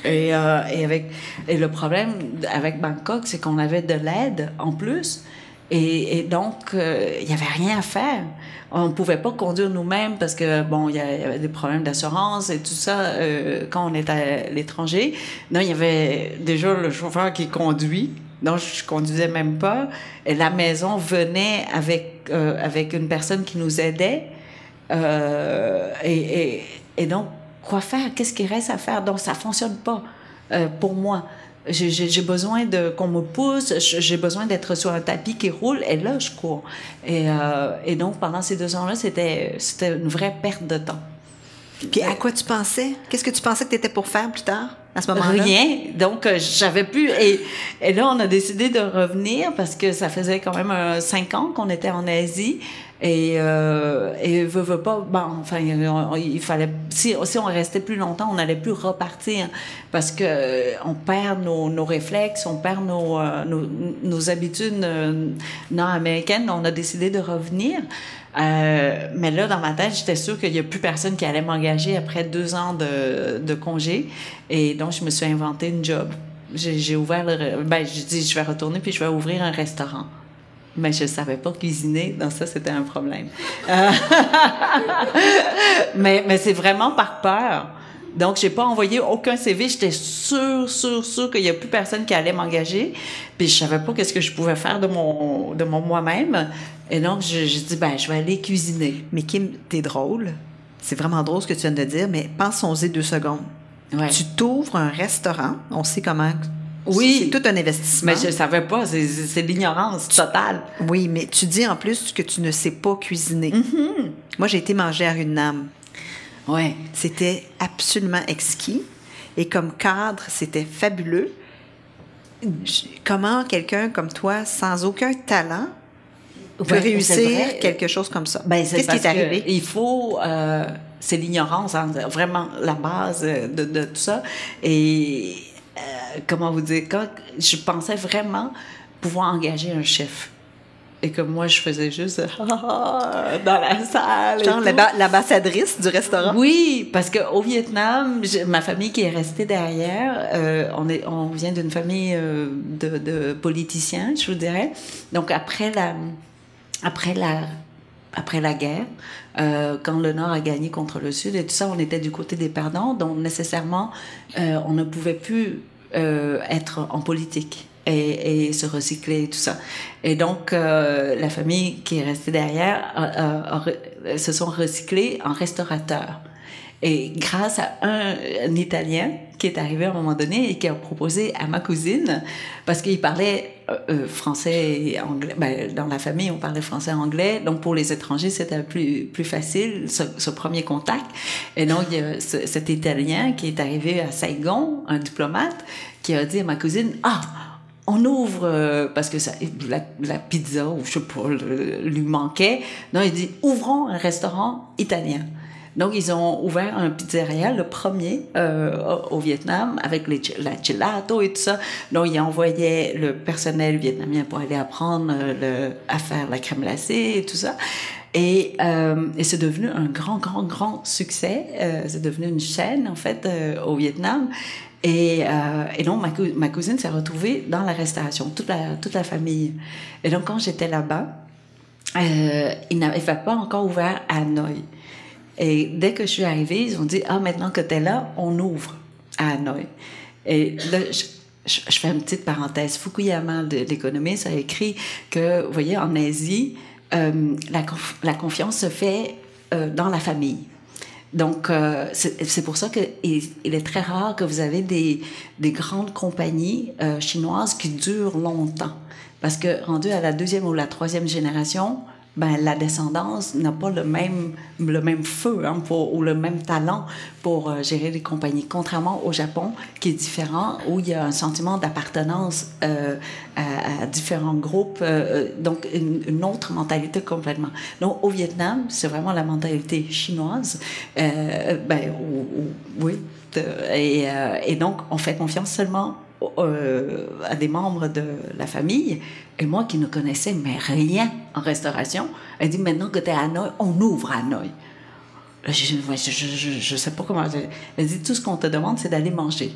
Et, euh, et, avec, et le problème avec Bangkok, c'est qu'on avait de l'aide en plus. Et, et donc, euh, il n'y avait rien à faire. On ne pouvait pas conduire nous-mêmes parce que, bon, il y avait des problèmes d'assurance et tout ça euh, quand on était à l'étranger. Non, il y avait déjà le chauffeur qui conduit. Donc, je conduisais même pas. Et la maison venait avec, euh, avec une personne qui nous aidait. Euh, et, donc, quoi faire? Qu'est-ce qui reste à faire? Donc, ça fonctionne pas euh, pour moi. J'ai besoin de qu'on me pousse, j'ai besoin d'être sur un tapis qui roule, et là, je cours. Et, et donc, pendant ces deux ans-là, c'était une vraie perte de temps. Puis à quoi tu pensais? Qu'est-ce que tu pensais que tu étais pour faire plus tard? À ce moment-là? Rien. Donc, euh, j'avais plus. Et, et, là, on a décidé de revenir parce que ça faisait quand même euh, cinq ans qu'on était en Asie. Et, euh, et veut, veut pas, bon, enfin, il fallait, si, si on restait plus longtemps, on n'allait plus repartir parce que euh, on perd nos, réflexes, on perd nos, nos, nos, habitudes nord-américaines. On a décidé de revenir. Euh, mais là, dans ma tête, j'étais sûre qu'il n'y a plus personne qui allait m'engager après deux ans de, de congé. Et donc, je me suis inventé une job. J'ai ouvert le... Ben, je dis, je vais retourner puis je vais ouvrir un restaurant mais je ne savais pas cuisiner. Donc ça, c'était un problème. Euh, [LAUGHS] mais mais c'est vraiment par peur. Donc, j'ai pas envoyé aucun CV. J'étais sûre, sûre, sûre qu'il y a plus personne qui allait m'engager. Puis, je savais pas qu'est-ce que je pouvais faire de mon, de mon moi-même. Et donc, j'ai dit, ben, je vais aller cuisiner. Mais Kim, t'es drôle. C'est vraiment drôle ce que tu viens de dire, mais pensons-y deux secondes. Ouais. Tu t'ouvres un restaurant. On sait comment oui. C'est tout un investissement. Mais je savais pas, c'est l'ignorance totale. Oui, mais tu dis en plus que tu ne sais pas cuisiner. Mm-hmm. Moi, j'ai été manger à Runam. Ouais. C'était absolument exquis. Et comme cadre, c'était fabuleux. Comment quelqu'un comme toi, sans aucun talent, peut réussir quelque chose comme ça? Ben, Qu'est-ce qui est arrivé? Il faut... Euh, c'est l'ignorance, hein, vraiment la base de, de, tout ça. Et euh, comment vous dire, quand je pensais vraiment pouvoir engager un chef. Et que moi, je faisais juste dans la salle. Genre l'ambassadrice du restaurant? Oui, parce qu'au Vietnam, ma famille qui est restée derrière, euh, on, est, on vient d'une famille euh, de, de, politiciens, je vous dirais. Donc, après la, après la, après la guerre, euh, quand le Nord a gagné contre le Sud et tout ça, on était du côté des perdants, donc nécessairement, euh, on ne pouvait plus euh, être en politique. Et, et, se recycler et tout ça. Et donc, euh, la famille qui est restée derrière se sont recyclés en restaurateurs. Et grâce à un, Italien qui est arrivé à un moment donné et qui a proposé à ma cousine, parce qu'il parlait euh, euh, français et anglais, ben, dans la famille on parlait français et anglais, donc pour les étrangers c'était plus, plus facile ce, ce, premier contact. Et donc il y a ce, cet Italien qui est arrivé à Saigon, un diplomate, qui a dit à ma cousine, ah, on ouvre euh, parce que la, pizza ou je sais pas lui manquait. Non, il dit ouvrons un restaurant italien. Donc, ils ont ouvert un pizzeria, le premier euh, au Vietnam, avec la gelato et tout ça. Donc, ils envoyaient le personnel vietnamien pour aller apprendre euh, à faire la crème glacée et tout ça. Et, c'est devenu un grand, grand, grand succès. C'est devenu une chaîne, en fait, au Vietnam. Et, euh, et donc, ma, cou- ma cousine s'est retrouvée dans la restauration, toute la, famille. Et donc, quand j'étais là-bas, euh, ils n'avaient pas encore ouvert à Hanoï. Et dès que je suis arrivée, ils ont dit Ah, maintenant que tu es là, on ouvre à Hanoï. Et là, je, fais une petite parenthèse. Fukuyama, l'économiste, a écrit que, vous voyez, en Asie, euh, la confiance se fait euh, dans la famille. Donc, euh, c'est pour ça qu'il il est très rare que vous avez des, des grandes compagnies euh, chinoises qui durent longtemps. Parce que rendu à la deuxième ou la troisième génération, ben, la descendance n'a pas le même, le même feu hein, pour, ou le même talent pour euh, gérer les compagnies. Contrairement au Japon, qui est différent, où il y a un sentiment d'appartenance euh, à, à différents groupes, euh, donc une, une autre mentalité complètement. Donc au Vietnam, c'est vraiment la mentalité chinoise, euh, ben, ou- ou- oui, et, euh, et donc on fait confiance seulement euh, à des membres de la famille. Et moi qui ne connaissais mais rien en restauration, elle dit maintenant que tu es à Hanoï, on ouvre à Hanoï. Je, je sais pas comment. Elle dit tout ce qu'on te demande, c'est d'aller manger.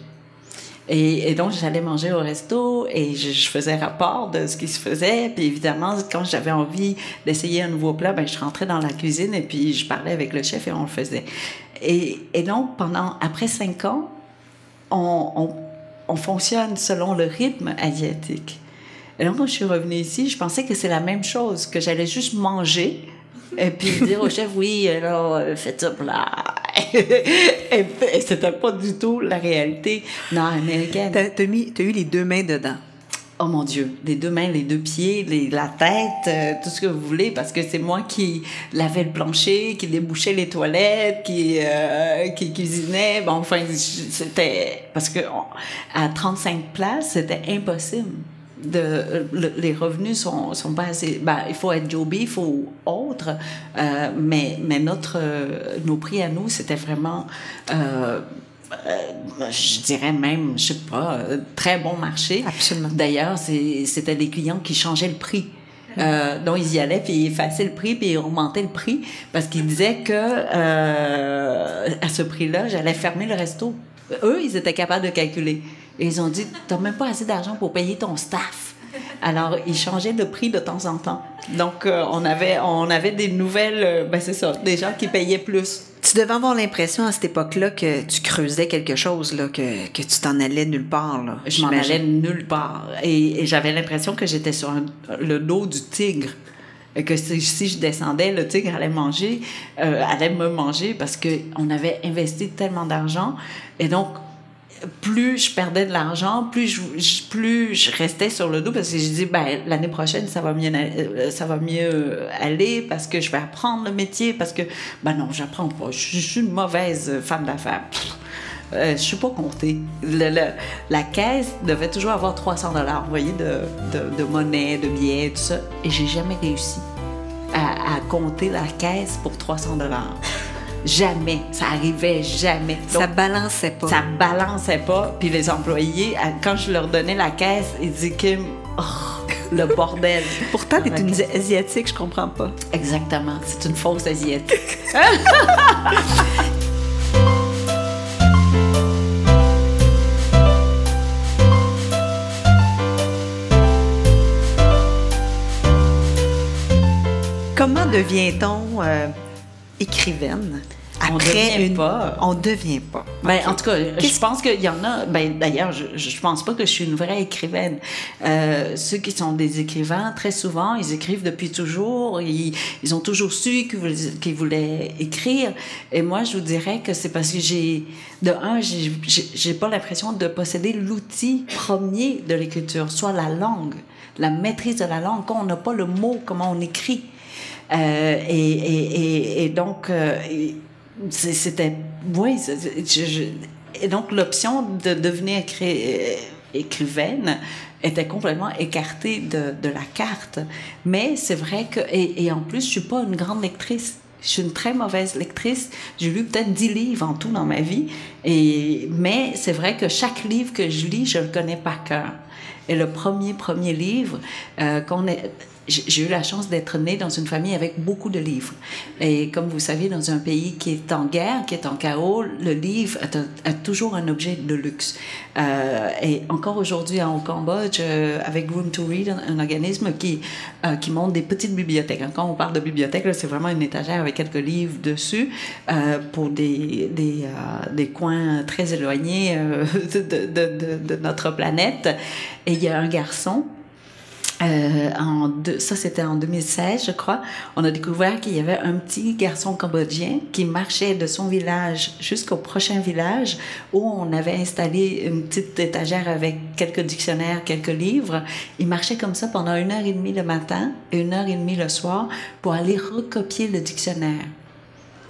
Et, donc, j'allais manger au resto et je, faisais rapport de ce qui se faisait. Puis évidemment, quand j'avais envie d'essayer un nouveau plat, ben, je rentrais dans la cuisine et puis je parlais avec le chef et on le faisait. Et, donc, pendant, après cinq ans, on, on fonctionne selon le rythme asiatique. Et donc, quand je suis revenue ici, je pensais que c'est la même chose, que j'allais juste manger et puis dire au chef, oui, alors, euh, faites ça plat. et, [LAUGHS] et c'était pas du tout la réalité nord-américaine. T'as t'as eu les deux mains dedans. Oh mon Dieu, les deux mains, les deux pieds, la tête, euh, tout ce que vous voulez, parce que c'est moi qui lavais le plancher, qui débouchait les toilettes, qui, euh, qui cuisinait. Bon, enfin, c'était... Parce que on- à 35 places, c'était impossible. Les revenus sont, sont pas assez... Ben, il faut être Joe Beef ou autre, euh, mais, mais notre, euh, nos prix à nous, c'était vraiment... euh, je dirais même, je sais pas, euh, très bon marché. Absolument. D'ailleurs, c'était les clients qui changeaient le prix. Euh, donc, ils y allaient, puis ils effaçaient le prix, puis ils augmentaient le prix, parce qu'ils disaient que euh, à ce prix-là, j'allais fermer le resto. Eux, ils étaient capables de calculer. Et ils ont dit, t'as même pas assez d'argent pour payer ton staff. Alors, ils changeaient de prix de temps en temps. Donc, euh, on, avait, on avait des nouvelles, ben c'est ça, des gens qui payaient plus. Tu devais avoir l'impression à cette époque-là que tu creusais quelque chose, là, que, que tu t'en allais nulle part. Là, Je m'en allais nulle part. Et, et j'avais l'impression que j'étais sur un- le dos du tigre. Et que si, si je descendais, le tigre allait manger, euh, allait me manger parce qu'on avait investi tellement d'argent. Et donc, plus je perdais de l'argent, plus je, plus je restais sur le dos parce que je dis ben l'année prochaine ça va mieux euh, ça va mieux aller parce que je vais apprendre le métier parce que ben non j'apprends pas. Je, suis une mauvaise femme d'affaires. Euh, je suis pas comptée. La caisse devait toujours avoir 300 dollars voyez de, de, de monnaie de billets tout ça. Et j'ai jamais réussi à, à compter la caisse pour 300 dollars jamais ça arrivait jamais Ça Donc, balançait pas. ça balançait pas. Puis les employés, quand je leur donnais la caisse, ils disaient que oh, le bordel. [LAUGHS] Pourtant, t'es une asiatique, je comprends pas. Exactement. C'est une fausse asiatique. [LAUGHS] Comment devient-on euh, écrivaine On après devient une... pas. On devient pas. Ben, en tout cas, je pense qu'il y en a. Ben, d'ailleurs, je, je pense pas que je suis une vraie écrivaine. Euh, ceux qui sont des écrivains, très souvent, ils écrivent depuis toujours. Ils, ils ont toujours su qu'ils voulaient, écrire. Et moi, je vous dirais que c'est parce que j'ai, de un, j'ai pas l'impression de posséder l'outil premier de l'écriture, soit la langue, la maîtrise de la langue. Quand on n'a pas le mot, comment on écrit. Euh, et, et, et, donc, euh, c'était. Oui, je- et donc l'option de devenir écri- écrivaine était complètement écartée de, de la carte. Mais c'est vrai que. Et, en plus, je suis pas une grande lectrice. Je suis une très mauvaise lectrice. J'ai lu peut-être 10 livres en tout dans ma vie. Et, mais c'est vrai que chaque livre que je lis, je le connais par cœur. Et le premier, premier livre euh, qu'on est j'ai eu la chance d'être née dans une famille avec beaucoup de livres. Et comme vous savez, dans un pays qui est en guerre, qui est en chaos, le livre est, toujours un objet de luxe. Euh, et encore aujourd'hui, au Cambodge, euh, avec Room to Read, un, organisme qui, euh, qui monte des petites bibliothèques. Quand on parle de bibliothèque, c'est vraiment une étagère avec quelques livres dessus pour des, coins très éloignés [LAUGHS] de notre planète. Et il y a un garçon euh, en deux, ça, c'était en 2016, je crois. On a découvert qu'il y avait un petit garçon cambodgien qui marchait de son village jusqu'au prochain village où on avait installé une petite étagère avec quelques dictionnaires, quelques livres. Il marchait comme ça pendant une heure et demie le matin et une heure et demie le soir pour aller recopier le dictionnaire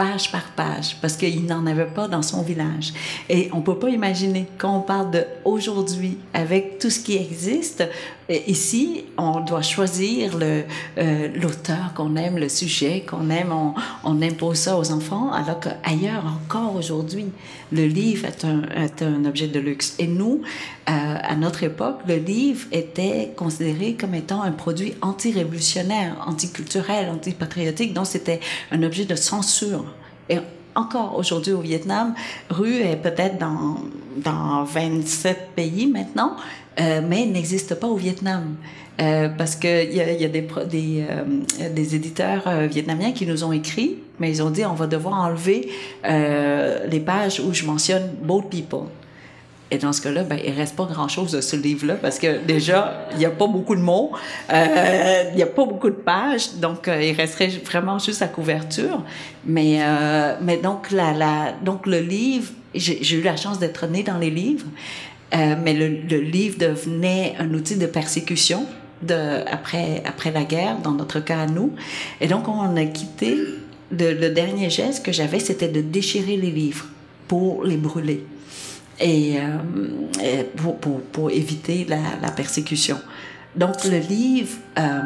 page par page, parce qu'il n'en avait pas dans son village. Et on peut pas imaginer, quand on parle de aujourd'hui, avec tout ce qui existe, euh, ici, on doit choisir euh, l'auteur qu'on aime, le sujet qu'on aime, on, on, impose ça aux enfants, alors qu'ailleurs, encore aujourd'hui, le livre est un, est un objet de luxe. Et nous, euh, à notre époque, le livre était considéré comme étant un produit anti-révolutionnaire, anticulturel, antipatriotique, donc c'était un objet de censure. Et encore aujourd'hui au Vietnam, rue est peut-être dans, dans 27 pays maintenant, euh, mais n'existe pas au Vietnam. Euh, parce qu'il y a, y a des, des, euh, des éditeurs euh, vietnamiens qui nous ont écrit, mais ils ont dit on va devoir enlever les pages où je mentionne boat people. Et dans ce cas-là, ben, il reste pas grand-chose de ce livre-là parce que déjà, il n'y a pas beaucoup de mots, euh, il n'y a pas beaucoup de pages, donc euh, il resterait vraiment juste la couverture. Mais, euh, mais donc, la, donc le livre, j'ai eu la chance d'être née dans les livres, euh, mais le, livre devenait un outil de persécution après, après la guerre, dans notre cas à nous. Et donc, on a quitté, le dernier geste que j'avais, c'était de déchirer les livres pour les brûler et, euh, pour, pour, éviter la, persécution. Donc le livre euh,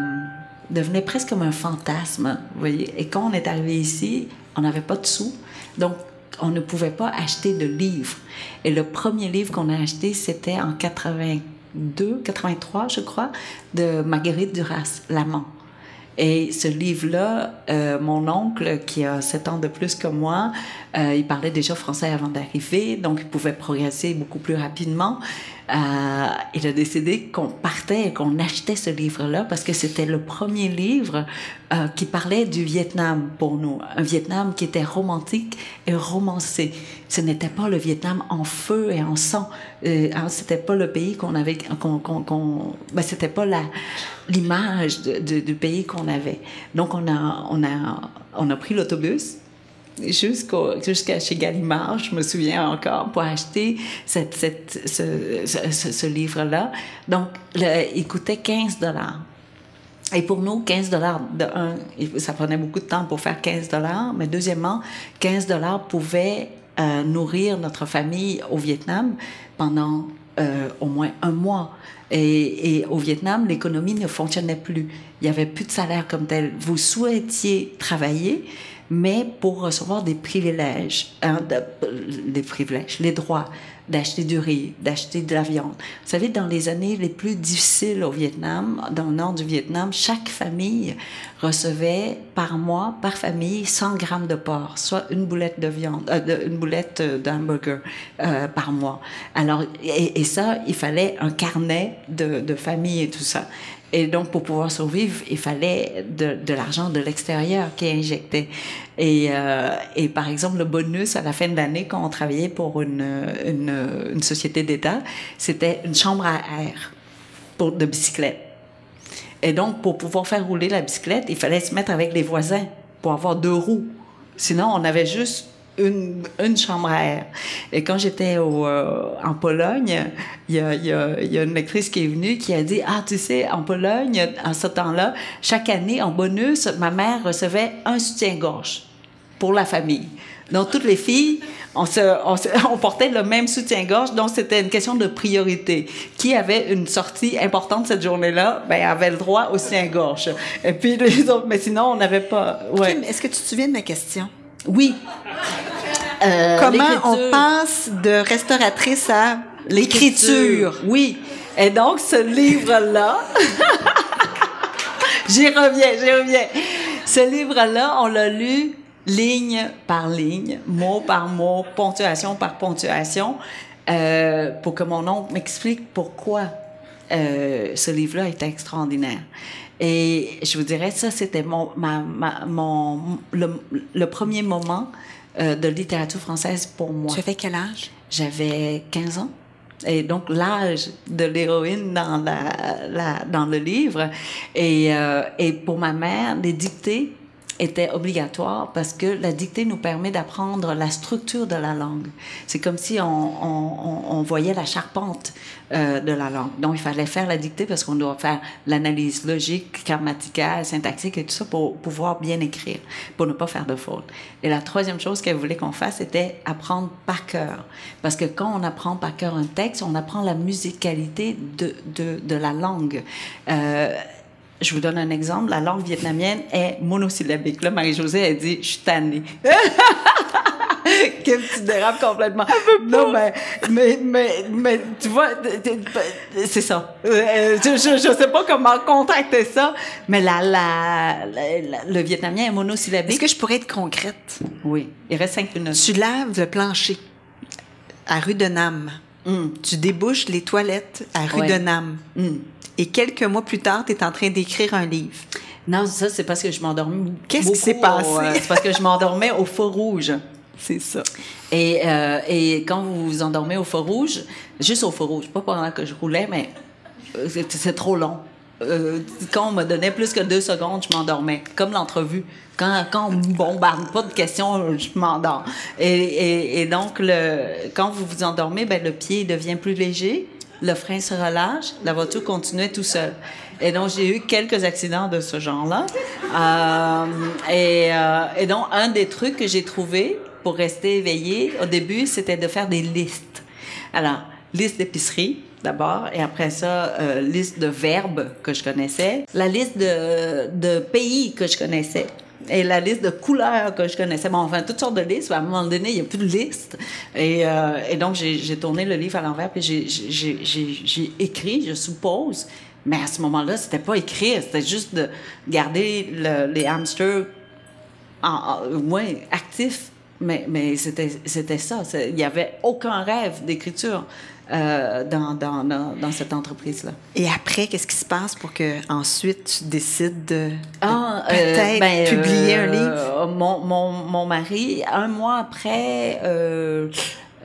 devenait presque comme un fantasme, vous voyez. Et quand on est arrivé ici, on n'avait pas de sous, donc on ne pouvait pas acheter de livres. Et le premier livre qu'on a acheté, c'était en 82, 83, je crois, de Marguerite Duras, L'amant. Et ce livre-là, euh, mon oncle, qui a sept ans de plus que moi, euh, il parlait déjà français avant d'arriver, donc il pouvait progresser beaucoup plus rapidement. Euh, il a décidé qu'on partait et qu'on achetait ce livre-là parce que c'était le premier livre euh, qui parlait du Vietnam pour nous. Un Vietnam qui était romantique et romancé. Ce n'était pas le Vietnam en feu et en sang. Euh, hein, c'était pas le pays qu'on avait, qu'on, qu'on, qu'on ben, c'était pas la, l'image du pays qu'on avait. Donc on a, on a, on a pris l'autobus jusqu'à chez Gallimard, je me souviens encore, pour acheter ce, livre-là. Donc, il coûtait 15 dollars. Et pour nous, 15 dollars, de un, ça prenait beaucoup de temps pour faire 15 dollars, mais deuxièmement, 15 dollars pouvait euh, nourrir notre famille au Vietnam pendant euh, au moins un mois. Et, et au Vietnam, l'économie ne fonctionnait plus. Il y avait plus de salaire comme tel. Vous souhaitiez travailler, mais pour recevoir des privilèges, hein, de, des privilèges, les droits d'acheter du riz, d'acheter de la viande. Vous savez, dans les années les plus difficiles au Vietnam, dans le nord du Vietnam, chaque famille recevait par mois, par famille, 100 grammes de porc, soit une boulette de viande, euh, une boulette d'hamburger euh, par mois. Alors, et, ça, il fallait un carnet de famille et tout ça. Et donc, pour pouvoir survivre, il fallait de, l'argent de l'extérieur qui est injecté. Et, euh, et par exemple, le bonus à la fin de l'année, quand on travaillait pour une société d'État, c'était une chambre à air pour, de bicyclette. Et donc, pour pouvoir faire rouler la bicyclette, il fallait se mettre avec les voisins pour avoir deux roues. Sinon, on avait juste une, chambre à air. Et quand j'étais euh, en Pologne, il y, a, une lectrice qui est venue qui a dit Ah, tu sais, en Pologne, en ce temps-là, chaque année, en bonus, ma mère recevait un soutien-gorge pour la famille. Donc, toutes les filles, [LAUGHS] on, portait le même soutien-gorge, donc c'était une question de priorité. Qui avait une sortie importante cette journée-là, ben, avait le droit au soutien-gorge. Et puis les autres, mais sinon, on n'avait pas. Ouais. Est-ce que tu te souviens de ma question? Oui. Euh, Comment on passe de restauratrice à l'écriture? Oui. Et donc, ce livre-là, [LAUGHS] j'y reviens, j'y reviens. Ce livre-là, on l'a lu ligne par ligne, mot par mot, ponctuation par ponctuation, euh, pour que mon oncle m'explique pourquoi euh, ce livre-là était extraordinaire. Et je vous dirais, ça, c'était mon, ma, ma- mon, le, le premier moment euh, de littérature française pour moi. Tu avais quel âge? J'avais 15 ans. Et donc, l'âge de l'héroïne dans, la, la- dans le livre. Et, euh, et pour ma mère, les dictées étaient obligatoires parce que la dictée nous permet d'apprendre la structure de la langue. C'est comme si on, on- on voyait la charpente euh, de la langue. Donc, il fallait faire la dictée parce qu'on doit faire l'analyse logique, grammaticale, syntaxique et tout ça pour pouvoir bien écrire, pour ne pas faire de fautes. Et la troisième chose qu'elle voulait qu'on fasse, c'était apprendre par cœur. Parce que quand on apprend par cœur un texte, on apprend la musicalité de, de, de la langue. Euh, je vous donne un exemple. La langue vietnamienne est monosyllabique. Là, Marie-Josée, elle dit « je suis tannée ». Kim, tu dérapes complètement. Non, mais, mais, mais, mais, tu vois, c'est ça. Euh, Je, je, je sais pas comment contacter ça, mais la, la, la- la- le vietnamien est monosyllabique. Est-ce que je pourrais être concrète? Oui, il reste cinq minutes. Tu laves le plancher à rue de Nam. Hum, Tu débouches les toilettes à rue Ouais. de Nam. hum. Et quelques mois plus tard, tu es en train d'écrire un livre. Non, ça, c'est parce que je m'endormais. Qu'est-ce qui s'est passé? euh, c'est parce que je m'endormais au feu rouge. C'est ça. Et, euh, et quand vous vous endormez au feu rouge, juste au feu rouge, pas pendant que je roulais, mais euh, c'est trop long. Euh, quand on me donnait plus que deux secondes, je m'endormais. Comme l'entrevue. Quand, quand on me bombarde pas de questions, je m'endors. Et, donc, quand vous vous endormez, ben, le pied devient plus léger, le frein se relâche, la voiture continuait tout seul. Et donc, j'ai eu quelques accidents de ce genre-là. Euh, et, euh, et donc, un des trucs que j'ai trouvé pour rester éveillé, au début, c'était de faire des listes. Alors, liste d'épicerie, d'abord, et après ça, euh, liste de verbes que je connaissais, la liste de, de pays que je connaissais, et la liste de couleurs que je connaissais. Bon, enfin, toutes sortes de listes. À un moment donné, il n'y a plus de liste. Et, euh, et donc, j'ai tourné le livre à l'envers, puis j'ai- écrit, je suppose. Mais à ce moment-là, c'était pas écrit, c'était juste de garder le- les hamsters en, en- ouais, actif. Mais, mais c'était, ça. Il n'y avait aucun rêve d'écriture euh, dans, dans, dans, cette entreprise-là. Et après, qu'est-ce qui se passe pour que ensuite tu décides de, de Ah, euh, peut-être ben, publier euh, un livre? Mon, mon, mon mari, un mois après, euh,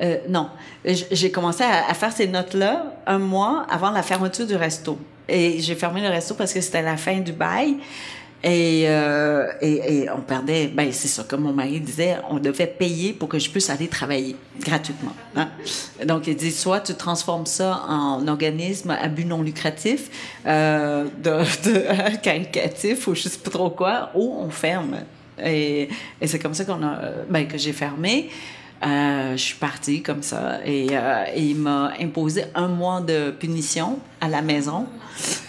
euh, non, j'ai commencé à, à faire ces notes-là un mois avant la fermeture du resto. Et j'ai fermé le resto parce que c'était la fin du bail. Et, euh, et, et on perdait, ben c'est ça, comme mon mari disait, on devait payer pour que je puisse aller travailler gratuitement. hein. Donc il dit, soit tu transformes ça en organisme à but non lucratif, euh, de, de [LAUGHS] caritatif ou je sais pas trop quoi, ou on ferme. Et, et c'est comme ça qu'on a, ben, que j'ai fermé. Euh, je suis partie comme ça et, euh, et il m'a imposé un mois de punition à la maison.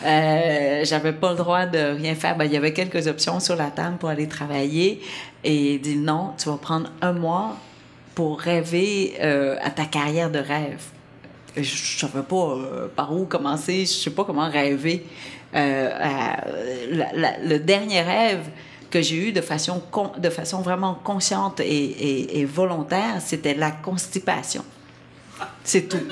Euh, j'avais pas le droit de rien faire. Ben, il y avait quelques options sur la table pour aller travailler et il dit non, tu vas prendre un mois pour rêver à ta carrière de rêve. Je, je savais pas par où commencer, je sais pas comment rêver. Le dernier rêve que j'ai eu de façon, de façon vraiment consciente et, volontaire, c'était la constipation. C'est tout.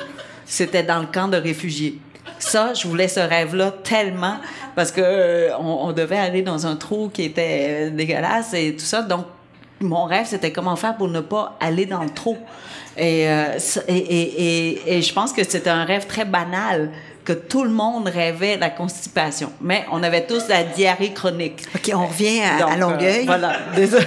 C'était dans le camp de réfugiés. Ça, je voulais ce rêve-là tellement parce que euh, on, devait aller dans un trou qui était euh, dégueulasse et tout ça. Donc, mon rêve, c'était comment faire pour ne pas aller dans le trou. Et, euh, je pense que c'était un rêve très banal que tout le monde rêvait la constipation. Mais on avait tous la diarrhée chronique. OK, on revient à, Donc, à Longueuil. euh, voilà, [LAUGHS] désolé.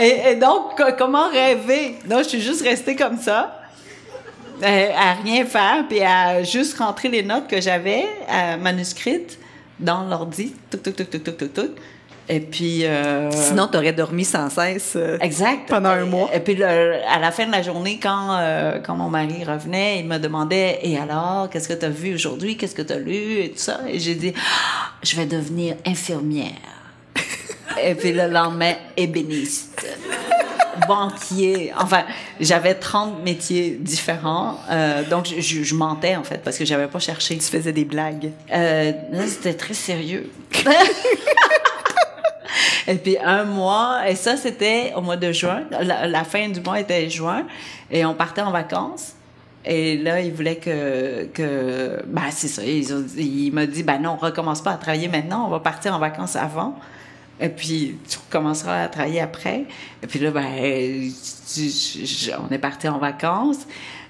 et, et donc, co- comment rêver? Non, je suis juste restée comme ça, euh, à rien faire, puis à juste rentrer les notes que j'avais euh, manuscrites dans l'ordi, tout, tout, tout, tout, tout, tout, tout. Et puis... euh, Sinon, tu aurais dormi sans cesse. euh, Exact. Pendant un mois. Et puis, le- à la fin de la journée, quand, euh, quand mon mari revenait, il me demandait Et alors, qu'est-ce que tu as vu aujourd'hui? Qu'est-ce que tu as lu Et tout ça. Et j'ai dit Ah, Je vais devenir infirmière. [LAUGHS] et puis, le lendemain, ébéniste. banquier. Enfin, j'avais 30 métiers différents. Euh, donc, je, je, je mentais, en fait, parce que j'avais pas cherché. Tu faisais des blagues. Euh, là, c'était très sérieux. [LAUGHS] [LAUGHS] et puis un mois, et ça c'était au mois de juin. La, fin du mois était juin, et on partait en vacances. Et là, il voulait que, que ben c'est ça. Il, il m'a dit, ben non, on recommence pas à travailler maintenant, on va partir en vacances avant. Et puis, tu recommenceras à travailler après. Et puis là, ben, on est parti en vacances.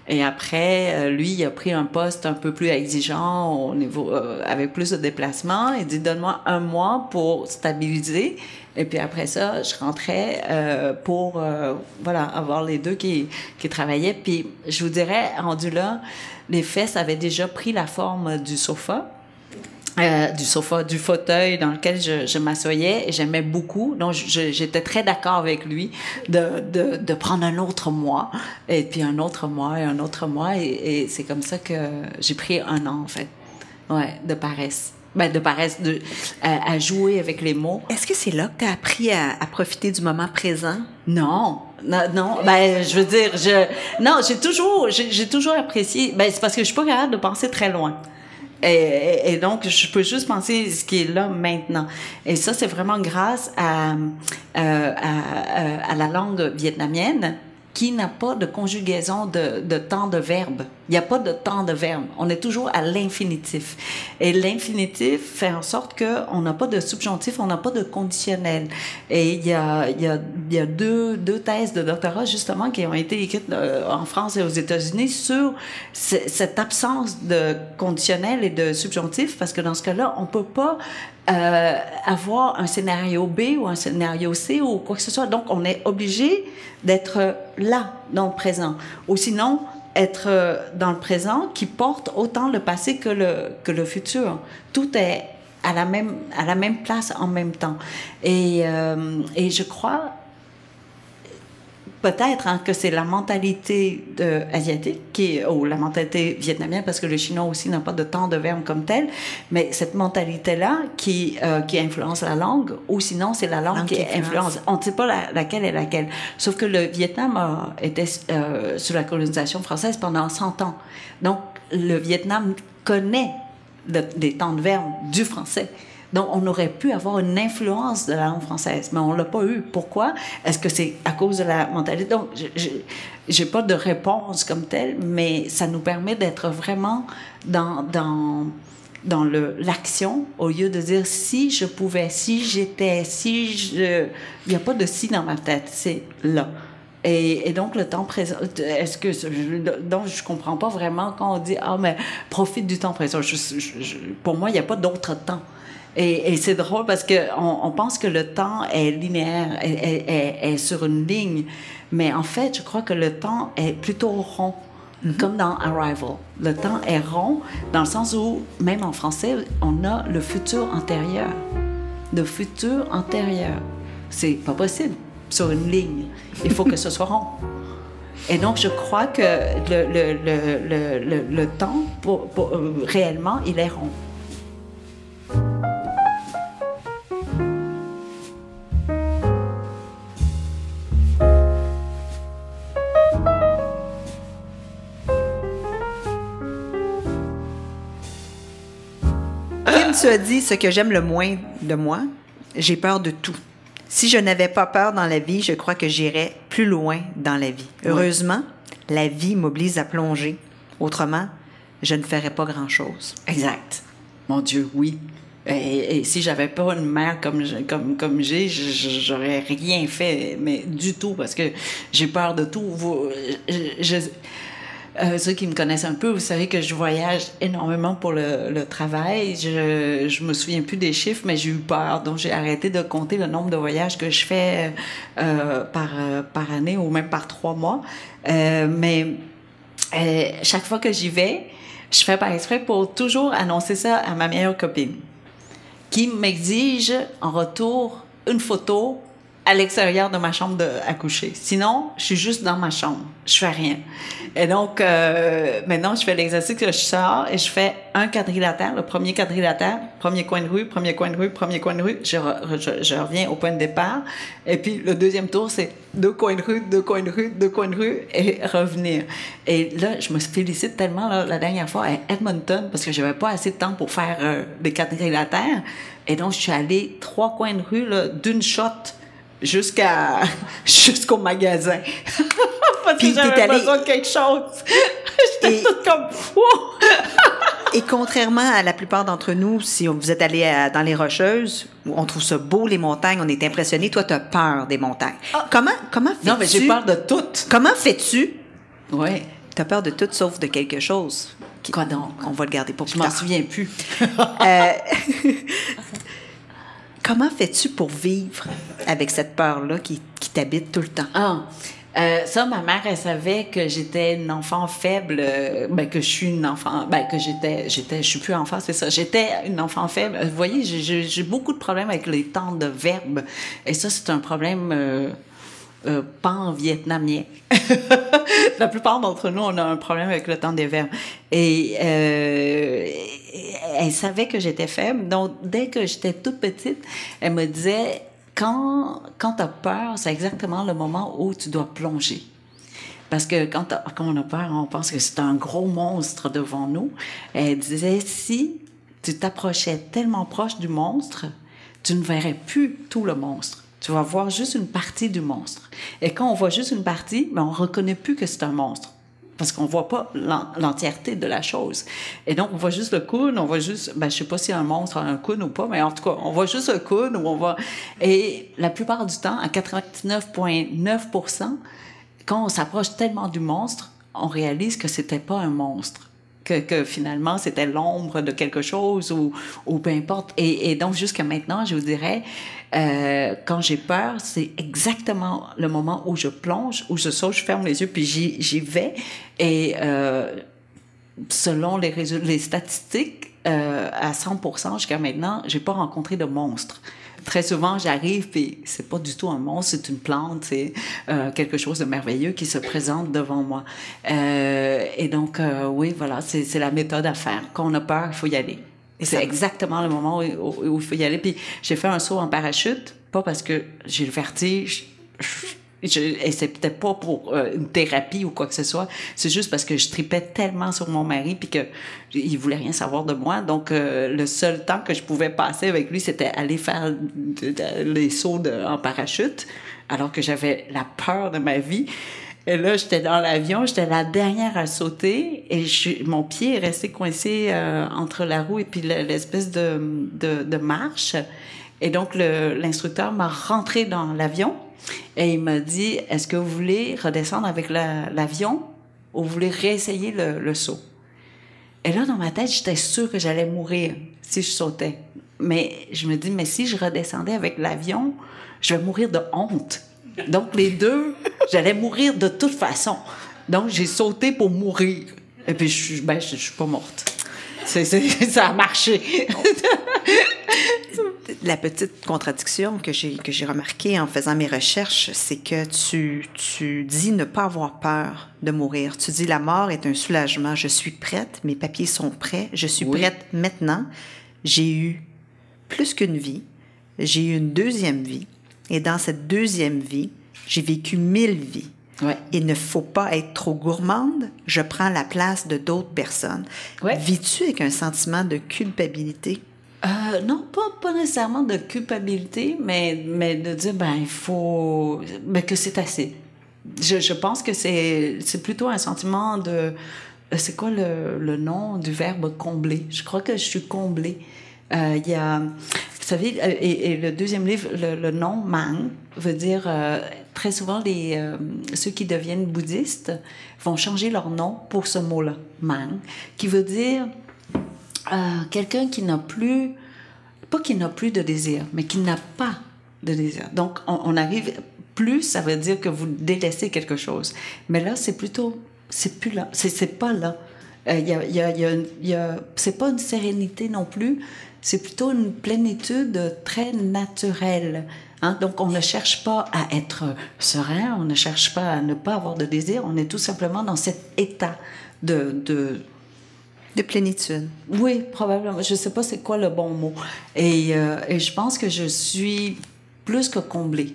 Et après, euh, lui, il a pris un poste un peu plus exigeant au niveau, euh, avec plus de déplacements. Il dit, donne-moi un mois pour stabiliser. Et puis après ça, je rentrais euh, pour, euh, voilà, avoir les deux qui, qui travaillaient. Puis je vous dirais, rendu là, les fesses avaient déjà pris la forme du sofa. Euh, du sofa, du fauteuil dans lequel je, je m'assoyais et j'aimais beaucoup. Donc, j'étais très d'accord avec lui de, de, de, prendre un autre mois et puis un autre mois et un autre mois. Et, et c'est comme ça que j'ai pris un an, en fait, ouais, de paresse. Ben, de paresse, de, à, à, jouer avec les mots. Est-ce que c'est là que tu as appris à, à, profiter du moment présent? Non. Non, non, ben, je veux dire, je, non, j'ai toujours, j'ai toujours apprécié, ben, c'est parce que je suis pas capable de penser très loin. Et, donc, je peux juste penser ce qui est là maintenant. Et ça, c'est vraiment grâce à, euh, à, à, la langue vietnamienne qui n'a pas de conjugaison de, de temps de verbe. Il n'y a pas de temps de verbe. On est toujours à l'infinitif. Et l'infinitif fait en sorte qu'on n'a pas de subjonctif, on n'a pas de conditionnel. Et il y a, y a, y a deux, deux thèses de doctorat, justement, qui ont été écrites en France et aux États-Unis sur cette absence de conditionnel et de subjonctif, parce que dans ce cas-là, on peut pas euh, avoir un scénario B ou un scénario C ou quoi que ce soit. Donc, on est obligé d'être là, dans présent. Ou sinon, être dans le présent qui porte autant le passé que le, que le futur. Tout est à la même, à la même place en même temps. Et, euh, et je crois peut-être hein, que c'est la mentalité de, asiatique qui ou la mentalité vietnamienne parce que le chinois aussi n'a pas de temps de verbe comme tel mais cette mentalité là qui euh, qui influence la langue ou sinon c'est la langue, langue qui influence. influence. On ne sait pas la, laquelle est laquelle. Sauf que le Vietnam a été euh, sous la colonisation française pendant 100 ans. Donc le Vietnam connaît le, les temps de verbe du français donc, on aurait pu avoir une influence de la langue française, mais on l'a pas eu. Pourquoi? Est-ce que c'est à cause de la mentalité? Donc, j'ai pas de réponse comme telle, mais ça nous permet d'être vraiment dans, dans, dans l'action au lieu de dire si je pouvais, si j'étais, si je. Il n'y a pas de si dans ma tête, c'est là. Et, donc, le temps présent, est-ce que. donc, je comprends pas vraiment quand on dit Ah, mais profite du temps présent. Je, je, pour moi, il n'y a pas d'autre temps. Et, et c'est drôle parce que on, on, pense que le temps est linéaire, est, est, est, sur une ligne, mais en fait, je crois que le temps est plutôt rond. Mm -hmm. Comme dans Arrival. Le temps est rond dans le sens où, même en français, on a le futur antérieur. Le futur antérieur. C'est pas possible sur une ligne. Il faut que ce soit rond. Et donc, je crois que le, le, le, le, le temps, pour, pour, euh, réellement, il est rond. Tu as dit ce que j'aime le moins de moi, j'ai peur de tout. Si je n'avais pas peur dans la vie, je crois que j'irais plus loin dans la vie. Heureusement, la vie m'oblige à plonger. Autrement, je ne ferais pas grand-chose. Exact. Mon Dieu, oui. Et, et si j'avais pas une mère comme comme comme j'ai, j'aurais rien fait, mais du tout parce que j'ai peur de tout. Je, euh, ceux qui me connaissent un peu, vous savez que je voyage énormément pour le, travail. Je, je me souviens plus des chiffres, mais j'ai eu peur, donc j'ai arrêté de compter le nombre de voyages que je fais euh, par par année ou même par trois mois. Euh, mais chaque fois que j'y vais, je fais par exprès pour toujours annoncer ça à ma meilleure copine, qui m'exige en retour une photo à l'extérieur de ma chambre de, à. Sinon, je suis juste dans ma chambre. Je fais rien. Et donc, euh, maintenant, je fais l'exercice que je sors et je fais un quadrilatère, le premier quadrilatère, premier coin de rue, premier coin de rue, premier coin de rue. Je reviens au point de départ. Et puis, le deuxième tour, c'est deux coins de rue, deux coins de rue, deux coins de rue et revenir. Et là, je me félicite tellement là, la dernière fois à Edmonton parce que j'avais pas assez de temps pour faire euh, des quadrilatères. Et donc, je suis allée trois coins de rue d'une shot jusqu'à [LAUGHS] jusqu'au magasin. [LAUGHS] Parce que j'avais besoin de quelque chose. [LAUGHS] J'étais toute comme Et contrairement à la plupart d'entre nous, si vous êtes allé dans les Rocheuses, où on trouve ça beau, les montagnes, on est impressionné, toi, tu as peur des montagnes. Ah. Comment, comment fais-tu? Non, mais j'ai peur de tout. Comment fais-tu? Oui. Tu as peur de tout sauf de quelque chose. Quoi donc? On va le garder pour plus Je m'en souviens plus. euh, comment fais-tu pour vivre avec cette peur-là qui, qui t'habite tout le temps? Ah. Euh, ça, ma mère, elle savait que j'étais une enfant faible, euh, ben, que je suis une enfant, ben, que j'étais, j'étais, je suis plus enfant, c'est ça. J'étais une enfant faible. Vous voyez, j'ai beaucoup de problèmes avec les temps de verbe. Et ça, c'est un problème euh, euh pan vietnamien. [LAUGHS] La plupart d'entre nous, on a un problème avec le temps des verbes. Elle savait que j'étais faible. Donc, dès que j'étais toute petite, elle me disait, quand, quand tu as peur, c'est exactement le moment où tu dois plonger. Parce que quand, on a peur, on pense que c'est un gros monstre devant nous. Elle disait, si tu t'approchais tellement proche du monstre, tu ne verrais plus tout le monstre. Tu vas voir juste une partie du monstre. Et quand on voit juste une partie, ben on reconnaît plus que c'est un monstre parce qu'on voit pas l'entièreté de la chose. Et donc, on voit juste le coude, on voit juste, ben, je sais pas si un monstre a un coude ou pas, mais en tout cas, on voit juste le coude où on voit. Et la plupart du temps, à 99,9% quand on s'approche tellement du monstre, on réalise que c'était pas un monstre. Que, finalement c'était l'ombre de quelque chose ou, peu importe. Et, donc jusqu'à maintenant, je vous dirais, euh, quand j'ai peur, c'est exactement le moment où je plonge, où je saute, je ferme les yeux, puis j'y vais. Et euh, selon les, les statistiques, euh, à 100% jusqu'à maintenant, j'ai pas rencontré de monstre. Très souvent, j'arrive puis c'est pas du tout un monstre, c'est une plante, c'est euh, quelque chose de merveilleux qui se présente devant moi. Euh, et donc, euh, oui, voilà, c'est la méthode à faire. Quand on a peur, il faut y aller. Et c'est exactement le moment où, il faut y aller. Puis j'ai fait un saut en parachute, pas parce que j'ai le vertige, je, et c'est peut-être pas pour euh, une thérapie ou quoi que ce soit. C'est juste parce que je tripais tellement sur mon mari puis que il voulait rien savoir de moi. Donc euh, le seul temps que je pouvais passer avec lui, c'était aller faire les sauts en parachute, alors que j'avais la peur de ma vie. Et là, j'étais dans l'avion, j'étais la dernière à sauter et je, mon pied est resté coincé euh, entre la roue et puis l'espèce de, de, marche. Et donc, l'instructeur m'a rentré dans l'avion et il m'a dit, est-ce que vous voulez redescendre avec l'avion ou vous voulez réessayer le, saut? Et là, dans ma tête, j'étais sûre que j'allais mourir si je sautais. Mais je me dis, mais si je redescendais avec l'avion, je vais mourir de honte. Donc, les deux, j'allais mourir de toute façon. Donc, j'ai sauté pour mourir. Et puis, je, ben, suis pas morte. [LAUGHS] Ça a marché. La petite contradiction que j'ai, que j'ai remarquée en faisant mes recherches, c'est que tu, tu dis ne pas avoir peur de mourir. Tu dis la mort est un soulagement. Je suis prête, mes papiers sont prêts, je suis prête maintenant. J'ai eu plus qu'une vie, j'ai eu une deuxième vie et dans cette deuxième vie, j'ai vécu mille vies. Ouais. Il ne faut pas être trop gourmande. Je prends la place de d'autres personnes. Ouais. Vis-tu avec un sentiment de culpabilité? Euh, non, pas, pas nécessairement de culpabilité, mais, mais de dire, ben, il faut. Ben, que c'est assez. Je, je pense que c'est, plutôt un sentiment de. C'est quoi le, le nom du verbe combler? Je crois que je suis comblée. Euh, il y a vous savez, euh, et, et, le deuxième livre, le, le nom Mang veut dire euh, très souvent les euh, ceux qui deviennent bouddhistes vont changer leur nom pour ce mot-là, Mang, qui veut dire euh, quelqu'un qui n'a plus, pas qui n'a plus de désir, mais qui n'a pas de désir. Donc on, arrive plus, ça veut dire que vous délaissez quelque chose. Mais là, c'est plutôt, c'est plus là, c'est pas là. A, y a, y a, y a c'est pas une sérénité non plus, c'est plutôt une plénitude très naturelle. Hein? Donc, on ne cherche pas à être serein, on ne cherche pas à ne pas avoir de désir, on est tout simplement dans cet état de... de de plénitude. Oui, probablement. Je ne sais pas c'est quoi le bon mot. Et, euh, et, je pense que je suis plus que comblée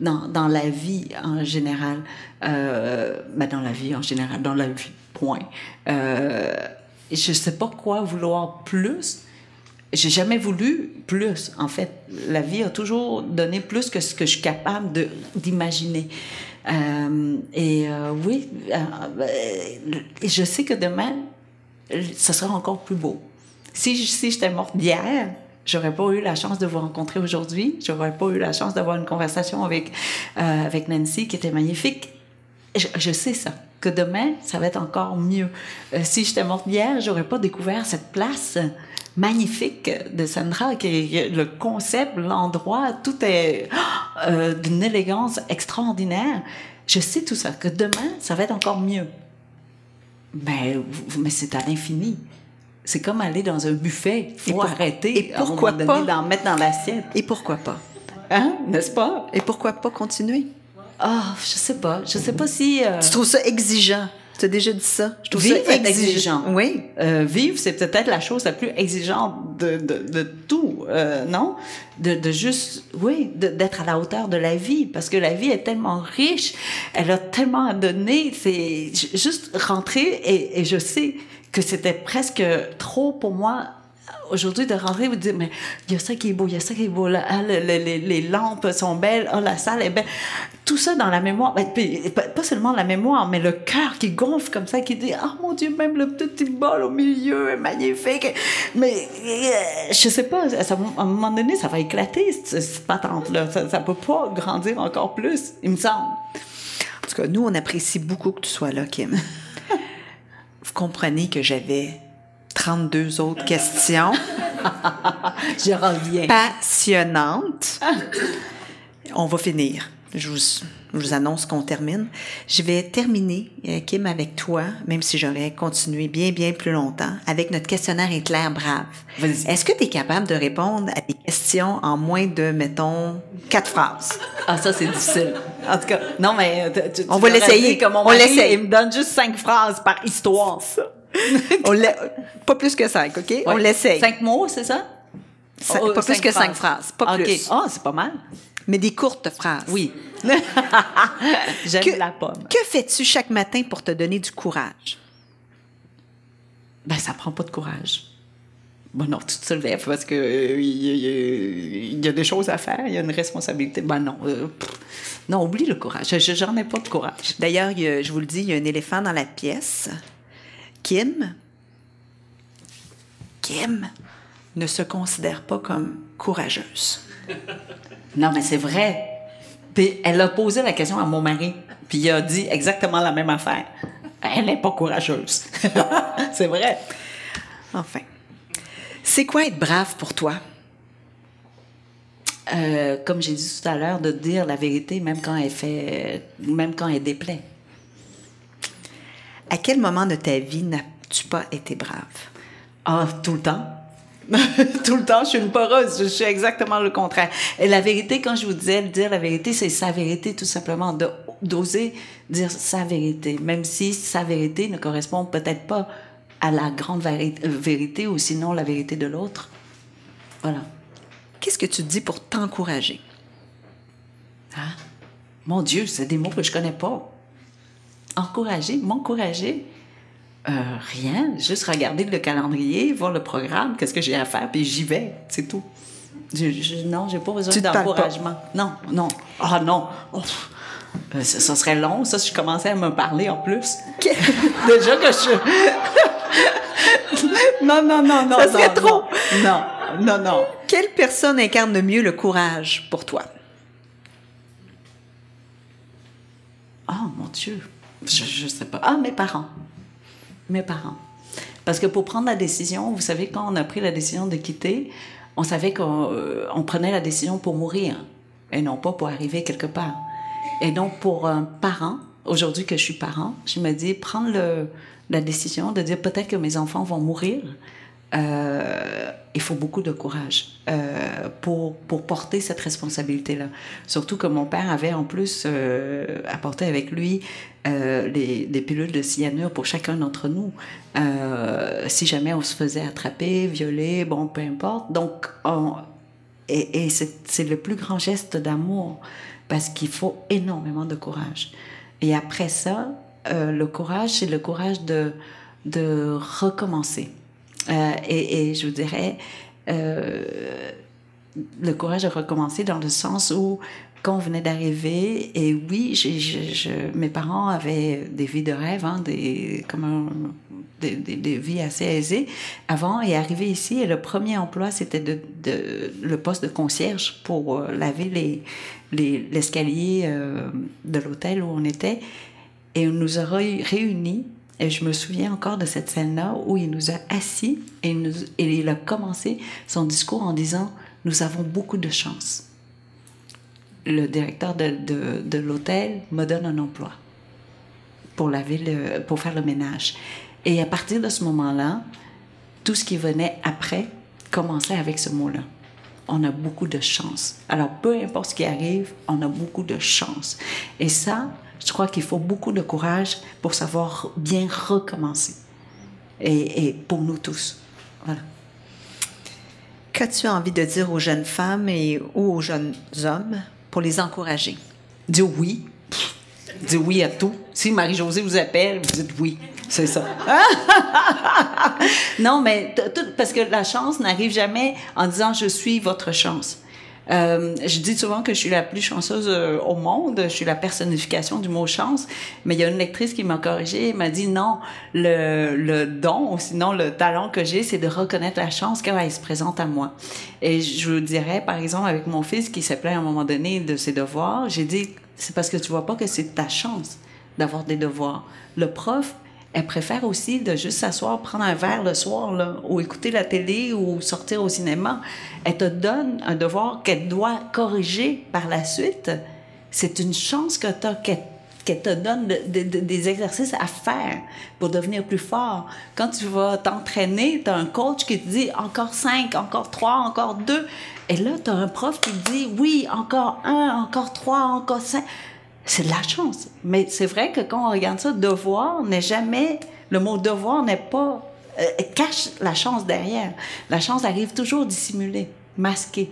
dans, dans la vie en général. Euh, ben dans la vie en général, dans la vie, point. Euh, je ne sais pas quoi vouloir plus. J'ai jamais voulu plus. En fait, la vie a toujours donné plus que ce que je suis capable d'imaginer. Euh, et oui, je sais que demain, ce sera encore plus beau. Si, si j'étais morte hier, j'aurais pas eu la chance de vous rencontrer aujourd'hui. J'aurais pas eu la chance d'avoir une conversation avec, euh, avec Nancy qui était magnifique. Je, sais ça, que demain, ça va être encore mieux. Euh, si j'étais morte hier, j'aurais pas découvert cette place magnifique de Sandra, qui est le concept, l'endroit, tout est euh, d'une élégance extraordinaire. Je sais tout ça, que demain, ça va être encore mieux. Mais, mais c'est à l'infini. C'est comme aller dans un buffet. Il faut pour, arrêter. Et pourquoi pas? d'en mettre dans l'assiette. Et pourquoi pas? Hein, n'est-ce pas? Et pourquoi pas continuer? Ah, oh, je sais pas. Je sais pas si. Euh... Tu trouves ça exigeant? Tu as déjà dit ça. Je trouve vivre ça exigeant. exigeant. Oui. Euh, vivre, c'est peut-être la chose la plus exigeante de, de, de tout, euh, non? De, de juste, oui, d'être à la hauteur de la vie. Parce que la vie est tellement riche, elle a tellement à donner. C'est juste rentrer et, et je sais que c'était presque trop pour moi aujourd'hui de rentrer et vous dire mais il y a ça qui est beau, il y a ça qui est beau, là, ah, les, les, les, lampes sont belles, oh, la salle est belle. Tout ça dans la mémoire, pas seulement la mémoire, mais le cœur qui gonfle comme ça, qui dit oh mon Dieu, même le petit bol au milieu est magnifique. Mais je sais pas, ça, à un moment donné, ça va éclater cette patente-là. Ça, ça peut pas grandir encore plus, il me semble. En tout cas, nous, on apprécie beaucoup que tu sois là, Kim. [LAUGHS] Vous comprenez que j'avais 32 autres questions. [LAUGHS] Je reviens. Passionnantes. On va finir. Je vous, je vous annonce qu'on termine. Je vais terminer, Kim, avec toi, même si j'aurais continué bien, bien plus longtemps, avec notre questionnaire éclair brave. Est-ce que tu es capable de répondre à des questions en moins de, mettons, quatre phrases? Ah, ça, c'est difficile. En tout cas, non, mais tu, tu on va l'essayer. Comme on l'essaye. Il me donne juste cinq phrases par histoire. On pas plus que cinq, OK? On l'essaye. Cinq mots, c'est ça? Oh, pas plus que phrases. cinq phrases. Pas okay. plus. Ah, oh, c'est pas mal. Mais des courtes phrases. Oui. [LAUGHS] J'aime la pomme. Que fais-tu chaque matin pour te donner du courage? Ben, ça prend pas de courage. Bon, non, tu te lèves parce que euh, il y, y, a des choses à faire, il y a une responsabilité. Ben non, euh, non, oublie le courage. J'en ai pas de courage. D'ailleurs, je vous le dis, il y a un éléphant dans la pièce. Kim, Kim ne se considère pas comme courageuse. Non, mais c'est vrai. Puis elle a posé la question à mon mari, puis il a dit exactement la même affaire. Elle n'est pas courageuse. [LAUGHS] c'est vrai. Enfin. C'est quoi être brave pour toi? Euh, comme j'ai dit tout à l'heure, de dire la vérité même quand elle fait, même quand elle déplaît. À quel moment de ta vie n'as-tu pas été brave? Ah, tout le temps. [LAUGHS] tout le temps, je suis une poreuse. Je suis exactement le contraire. Et la vérité, quand je vous disais dire la vérité, c'est sa vérité, tout simplement. D'oser dire sa vérité, même si sa vérité ne correspond peut-être pas à la grande vérité ou sinon la vérité de l'autre. Voilà. Qu'est-ce que tu dis pour t'encourager? Ah, mon Dieu, c'est des mots que je connais pas. Encourager, m'encourager. Euh, rien, juste regarder le calendrier, voir le programme, qu'est-ce que j'ai à faire, puis j'y vais, c'est tout. Je, je, non, j'ai pas besoin d'encouragement. Non, non. Ah non. Oh, ça, ça, serait long, ça, si je commençais à me parler en plus. [LAUGHS] Déjà que je... [LAUGHS] non, non, non, non. Ça serait non, trop. Non, non, non. Quelle personne incarne le mieux le courage pour toi? Oh, mon Dieu. Je, je sais pas. Ah, mes parents. Mes parents. Parce que pour prendre la décision, vous savez, quand on a pris la décision de quitter, on savait qu'on euh, prenait la décision pour mourir et non pas pour arriver quelque part. Et donc, pour un parent, aujourd'hui que je suis parent, je me dis, prendre la décision de dire peut-être que mes enfants vont mourir, euh, il faut beaucoup de courage euh, pour, pour porter cette responsabilité-là. Surtout que mon père avait en plus apporté avec lui euh, les, des pilules de cyanure pour chacun d'entre nous. Euh, si jamais on se faisait attraper, violer, bon, peu importe. Donc, on, et, c'est le plus grand geste d'amour parce qu'il faut énormément de courage. Et après ça, euh, le courage, c'est le courage de, de recommencer. Et, je vous dirais, le courage de recommencer dans le sens où quand on venait d'arriver, et oui, mes parents avaient des vies de rêve, hein, des, vies assez aisées avant, et arrivé ici, et le premier emploi, c'était le poste de concierge pour euh, laver les, l'escalier les, euh, de l'hôtel où on était. Et on nous a réunis et je me souviens encore de cette scène-là où il nous a assis et il a commencé son discours en disant Nous avons beaucoup de chance. Le directeur de, de, l'hôtel me donne un emploi pour, laver le, pour faire le ménage. Et à partir de ce moment-là, tout ce qui venait après commençait avec ce mot-là. On a beaucoup de chance. Alors, peu importe ce qui arrive, on a beaucoup de chance. Et ça, je crois qu'il faut beaucoup de courage pour savoir bien recommencer. Et, et pour nous tous. Voilà. Qu'as-tu envie de dire aux jeunes femmes et aux jeunes hommes? Pour les encourager? Dire oui. Dire oui à tout. Si Marie-Josée vous appelle, vous dites oui. C'est ça. [LAUGHS] non, mais parce que la chance n'arrive jamais en disant je suis votre chance. Euh, je dis souvent que je suis la plus chanceuse euh, au monde. Je suis la personnification du mot chance. Mais il y a une lectrice qui m'a corrigée et m'a dit non, le, le don, ou sinon le talent que j'ai, c'est de reconnaître la chance quand elle se présente à moi. Et je vous dirais, par exemple, avec mon fils qui s'est plaint à un moment donné de ses devoirs, j'ai dit, c'est parce que tu vois pas que c'est ta chance d'avoir des devoirs. Le prof, elle préfère aussi de juste s'asseoir, prendre un verre le soir, ou écouter la télé, ou sortir au cinéma. Elle te donne un devoir qu'elle doit corriger par la suite. C'est une chance que tu as qu'elle te donne de, de, de, des exercices à faire pour devenir plus fort. Quand tu vas t'entraîner, tu as un coach qui te dit encore cinq, encore trois, encore deux. Et là, tu as un prof qui te dit oui, encore un, encore trois, encore cinq c'est de la chance. Mais c'est vrai que quand on regarde ça, devoir n'est jamais, le mot devoir n'est pas, euh, cache la chance derrière. La chance arrive toujours dissimulée, masquée.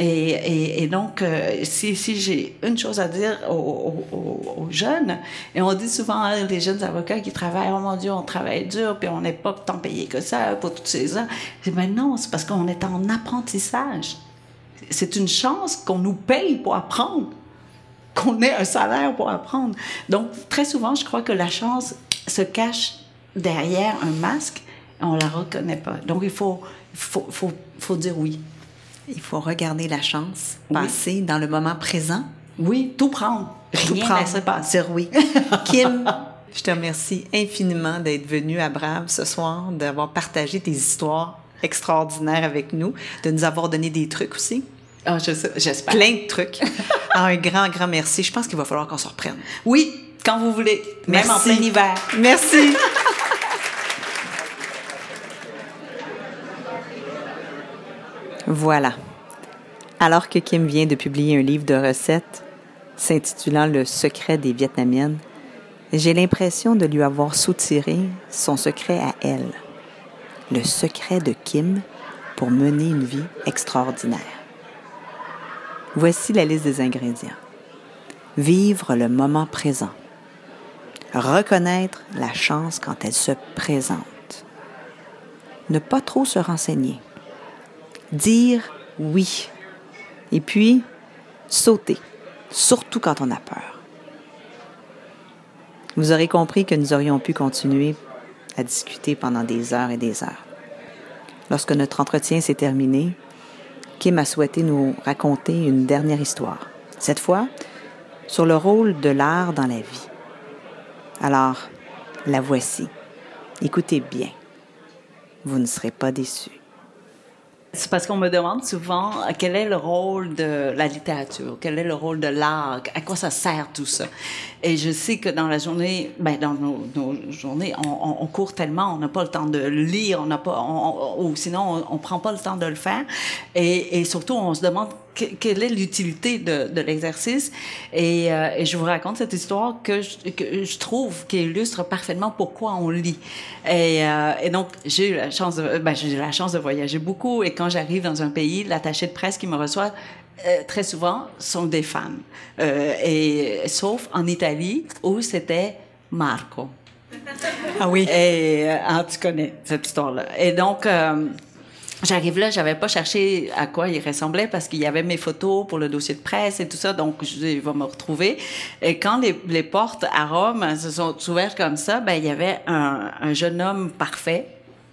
Et, donc, euh, si, j'ai une chose à dire aux, jeunes, et on dit souvent, hein, les jeunes avocats qui travaillent, oh mon Dieu, on travaille dur, puis on n'est pas tant payé que ça pour toutes ces heures. Je dis, mais non, c'est parce qu'on est en apprentissage. C'est une chance qu'on nous paye pour apprendre qu'on ait un salaire pour apprendre. Donc, très souvent, je crois que la chance se cache derrière un masque et on la reconnaît pas. Donc, il faut, faut, faut, faut dire oui. Il faut regarder la chance passer oui. dans le moment présent. Oui, tout prendre. Rien tout prendre. passer. Dire oui. [LAUGHS] Kim, je te remercie infiniment d'être venue à Brave ce soir, d'avoir partagé tes histoires extraordinaires avec nous, de nous avoir donné des trucs aussi. Oh, J'espère. Plein de trucs. [LAUGHS] Ah, un grand, grand merci. Je pense qu'il va falloir qu'on se reprenne. Oui, quand vous voulez. Merci. Même en plein hiver. Merci. voilà. Alors que Kim vient de publier un livre de recettes s'intitulant Le secret des Vietnamiennes, j'ai l'impression de lui avoir soutiré son secret à elle. Le secret de Kim pour mener une vie extraordinaire. Voici la liste des ingrédients. Vivre le moment présent. Reconnaître la chance quand elle se présente. Ne pas trop se renseigner. Dire oui. Et puis, sauter, surtout quand on a peur. Vous aurez compris que nous aurions pu continuer à discuter pendant des heures et des heures. Lorsque notre entretien s'est terminé, Kim a souhaité nous raconter une dernière histoire, cette fois sur le rôle de l'art dans la vie. Alors, la voici. Écoutez bien. Vous ne serez pas déçus. c'est parce qu'on me demande souvent euh, quel est le rôle de la littérature, quel est le rôle de l'art, à quoi ça sert tout ça? Et je sais que dans la journée, ben dans nos, nos journées, on, court tellement, on n'a pas le temps de lire, on n'a pas, ou sinon on, on, prend pas le temps de le faire. Et, surtout, on se demande quelle est l'utilité de, l'exercice. Et, euh, et, je vous raconte cette histoire que je, trouve qui illustre parfaitement pourquoi on lit. Et, euh, et donc, j'ai eu la chance de, ben, j'ai eu la chance de voyager beaucoup. Et quand j'arrive dans un pays, l'attaché de presse qui me reçoit euh, très souvent sont des femmes. Euh, et sauf en Italie où c'était Marco. Ah oui. Et ah, tu connais cette histoire-là. Et donc. J'arrive là, j'avais pas cherché à quoi il ressemblait parce qu'il y avait mes photos pour le dossier de presse et tout ça, donc je vais me retrouver. Et quand les, les, portes à Rome se sont ouvertes comme ça, ben il y avait un, un jeune homme parfait,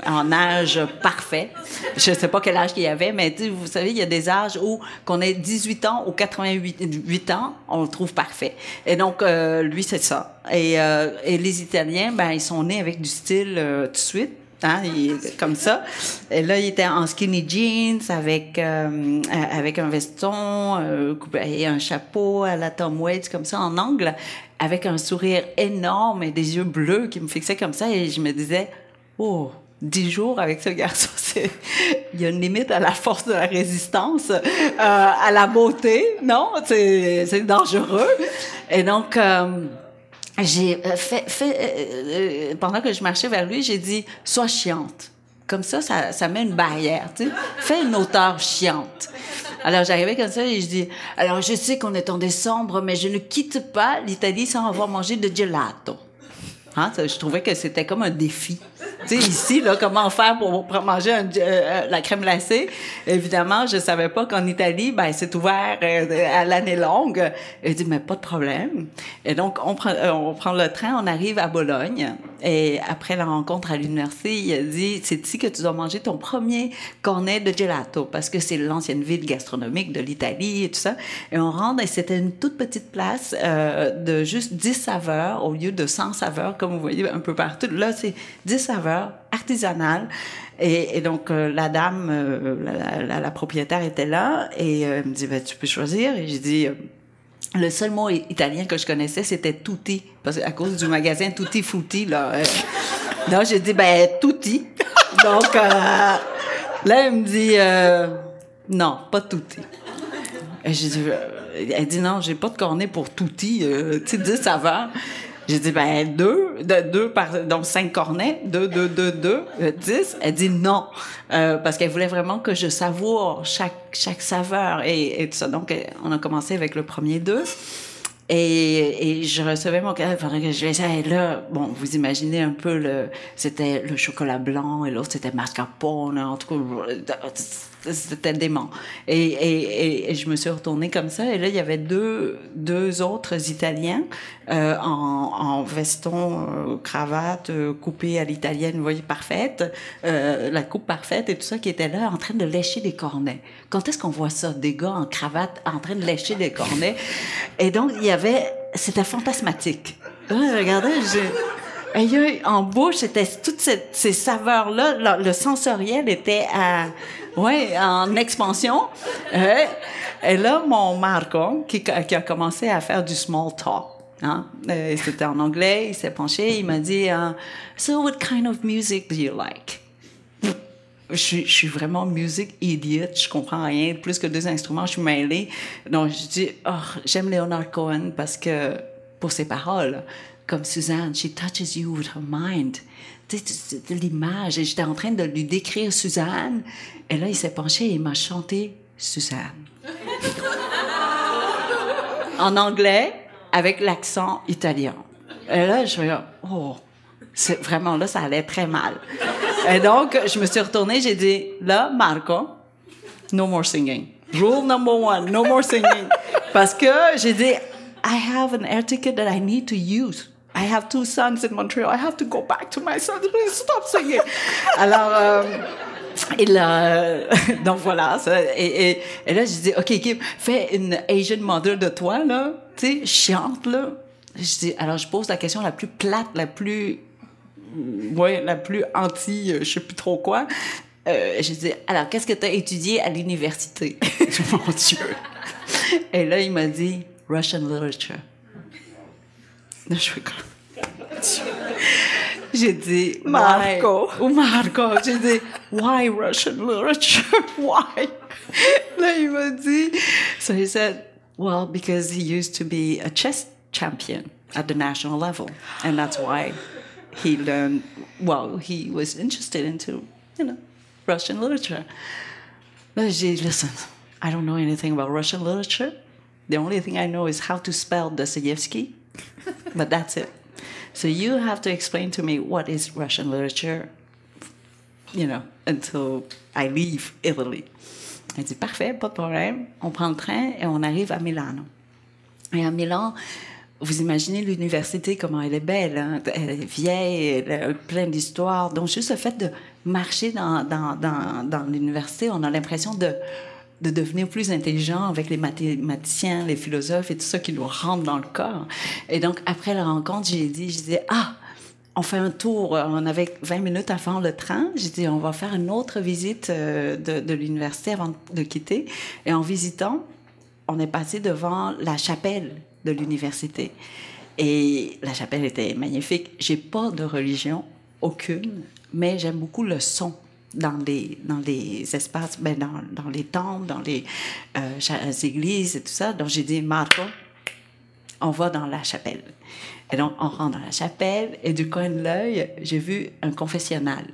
en âge parfait. Je sais pas quel âge il y avait, mais vous savez, il y a des âges où qu'on ait 18 ans ou 88 ans, on le trouve parfait. Et donc, euh, lui, c'est ça. Et, euh, et les Italiens, ben, ils sont nés avec du style euh, tout de suite. Hein, comme ça. Et là, il était en skinny jeans avec avec un veston et un chapeau à la Tom Waits comme ça en angle, avec un sourire énorme et des yeux bleus qui me fixaient comme ça. Et je me disais, oh, dix jours avec ce garçon, [LAUGHS] c'est il y a une limite à la force de la résistance, euh, à la beauté, non? C'est dangereux. Et donc euh, j'ai euh, fait, pendant que je marchais vers lui, j'ai dit sois chiante. Comme ça, ça, met une barrière. Tu. Fais une hauteur chiante. Alors j'arrivais comme ça et je dis alors je sais qu'on est en décembre, mais je ne quitte pas l'Italie sans avoir mangé de gelato. Hein? Je trouvais que c'était comme un défi. Ici, comment faire pour manger un, euh, la crème glacée? Évidemment, je savais pas qu'en Italie, ben, c'est ouvert euh, à l'année longue. Et dis, mais pas de problème. Et donc, on prend, euh, on prend le train, on arrive à Bologne. Et après la rencontre à l'université, il a dit, c'est ici que tu dois manger ton premier cornet de gelato, parce que c'est l'ancienne ville gastronomique de l'Italie et tout ça. Et on rentre, et c'était une toute petite place de juste 10 saveurs au lieu de 100 saveurs, comme vous voyez un peu partout. Là, c'est 10 saveurs artisanales. Et, donc, euh, la dame, euh, la, propriétaire était là et euh, elle me dit, ben, tu peux choisir. Et j'ai dit, le seul mot italien que je connaissais, c'était tutti, parce à cause du magasin Tutti Frutti, là. non, j'ai dit, ben, tutti. donc, là, elle me dit, non, pas tutti. Elle dit, non, j'ai pas de cornet pour tutti, tu sais, 10 saveurs. J'ai dit, ben, deux, de, deux par, donc cinq cornets, deux, deux, deux, deux, euh, dix. Elle dit non, euh, parce qu'elle voulait vraiment que je savoure chaque, chaque saveur et, et tout ça. Donc, on a commencé avec le premier deux. Et, et je recevais mon cadeau pendant que je faisais, là, bon, vous imaginez un peu le, c'était le chocolat blanc et l'autre c'était mascarpone, en tout cas, c'était dément. Et, et, et, je me suis retournée comme ça, et là, il y avait deux, deux autres Italiens euh, en, en veston, euh, cravate, euh, coupée à l'italienne, vous voyez, parfaite, euh, la coupe parfaite et tout ça, qui étaient là en train de lécher des cornets. Quand est-ce qu'on voit ça, des gars en cravate en train de lécher des cornets? Et donc, il y avait, c'était fantasmatique. regardez, j'ai, en bouche, c'était toutes ces, saveurs-là, le, sensoriel était ouais, en expansion. Euh, et là, mon Marco, qui, a commencé à faire du small talk, hein, euh, c'était en anglais, il s'est penché, il m'a dit, uh, So what kind of music do you like? Je, suis vraiment music idiot, je comprends rien, plus que deux instruments, je suis mêlée. Donc je dis, oh, j'aime Leonard Cohen parce que pour ses paroles, comme Suzanne, she touches you with her mind. Sais, l'image. Et j'étais en train de lui décrire Suzanne. Et là, il s'est penché et il m'a chanté Suzanne. [LAUGHS] en anglais, avec l'accent italien. Et là, je me suis oh, c'est vraiment là, ça allait très mal. Et donc, je me suis retournée, j'ai dit, là, Marco, no more singing. Rule number one, no more singing. Parce que j'ai dit, I have an air ticket that I need to use. I have two sons in Montreal. I have to go back to my sons. Please stop singing. Alors, euh, et là, [LAUGHS] donc voilà. Ça, et, et, et, là, je dis, OK, Kim, fais une Asian mother de toi, là. Tu sais, chiante, là. Je dis, alors, je pose la question la plus plate, la plus, ouais, la plus anti, euh, je sais plus trop quoi. euh, je dis, alors, qu'est-ce que tu as étudié à l'université? [LAUGHS] Mon Dieu! Et là, il m'a dit, Russian literature. Là, je comme... J'ai dit, Marco. Why? Ou Marco. J'ai dit, why Russian literature? [LAUGHS] Why? Là, il m'a dit, so he said, well, because he used to be a chess champion at the national level. And that's why he learned, well, he was interested into, you know, Russian literature. Là, j'ai listen, I don't know anything about Russian literature. The only thing I know is how to spell Dostoevsky, but that's it. So you have to explain to me what is Russian literature, you know, until I leave Italy. Elle dit parfait, pas de problème. On prend le train et on arrive à Milano. Et à Milan, vous imaginez l'université, comment elle est belle, hein? elle est vieille, elle a plein d'histoires. Donc, juste le fait de marcher dans l'université, on a l'impression de, de devenir plus intelligent avec les mathématiciens, les philosophes et tout ça qui nous rentre dans le corps. Et donc, après la rencontre, j'ai dit, je disais, ah, on fait un tour, on avait 20 minutes avant le train. J'ai dit, on va faire une autre visite euh, de, l'université avant de quitter. Et en visitant, on est passé devant la chapelle de l'université. Et la chapelle était magnifique. J'ai pas de religion, aucune, mais j'aime beaucoup le son dans les, dans les espaces, ben dans, dans les temples, dans les euh, églises et tout ça. Donc j'ai dit, Marco, on va dans la chapelle. Et donc on rentre dans la chapelle et du coin de l'œil, j'ai vu un confessionnal.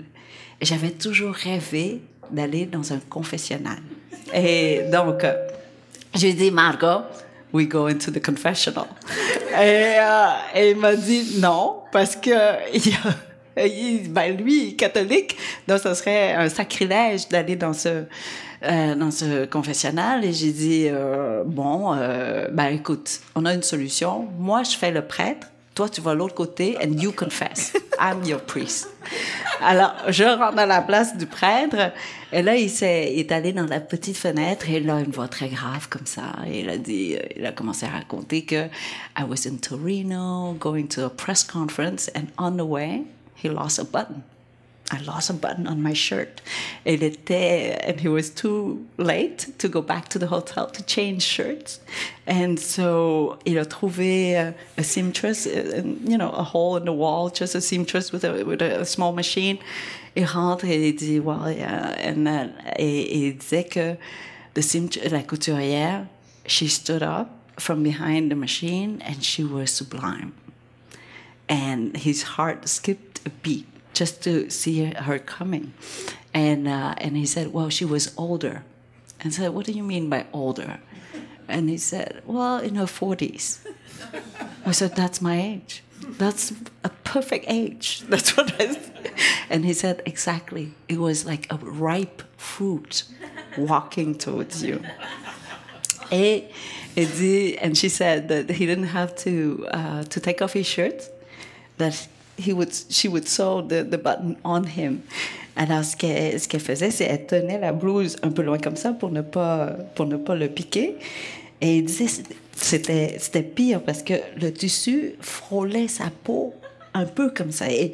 Et j'avais toujours rêvé d'aller dans un confessionnal. Et donc, euh, j'ai dit, Marco, we go into the confessional. et, euh, et il m'a dit non, parce que [LAUGHS] il a, ben lui, catholique, donc ce serait un sacrilège d'aller dans ce euh, dans ce confessionnal. Et j'ai dit euh, bon euh, ben écoute on a une solution. Moi je fais le prêtre. Toi tu vas l'autre côté and you confess. I'm your priest. Alors je rentre à la place du prêtre. Et là il s'est est allé dans la petite fenêtre. Et là une voix très grave comme ça. Et il a dit euh, il a commencé à raconter que I was in Torino going to a press conference and on the way he lost a button. I lost a button on my shirt. And he was too late to go back to the hotel to change shirts. And so, il a trouvé a, seamstress, uh, you know, a hole in the wall, just a seamstress with a, with a, small machine. Il rentre et il dit, well, yeah. and, et, et il disait que the seamstress, la couturière, she stood up from behind the machine and she was sublime. And his heart skipped a beat just to see her coming. And, uh, and he said, Well, she was older. And I said, What do you mean by older? And he said, Well, in her 40s. I said, That's my age. That's a perfect age. [LAUGHS] That's what I said. And he said, Exactly. It was like a ripe fruit walking towards you. Et, and she said that he didn't have to, uh, to take off his shirt, that he would, she would sew the, the button on him. Alors, ce qu'elle, ce qu'elle faisait, c'est qu'elle tenait la blouse un peu loin comme ça pour ne pas, pour ne pas le piquer. Et il disait c'était, c'était pire parce que le tissu frôlait sa peau un peu comme ça. Et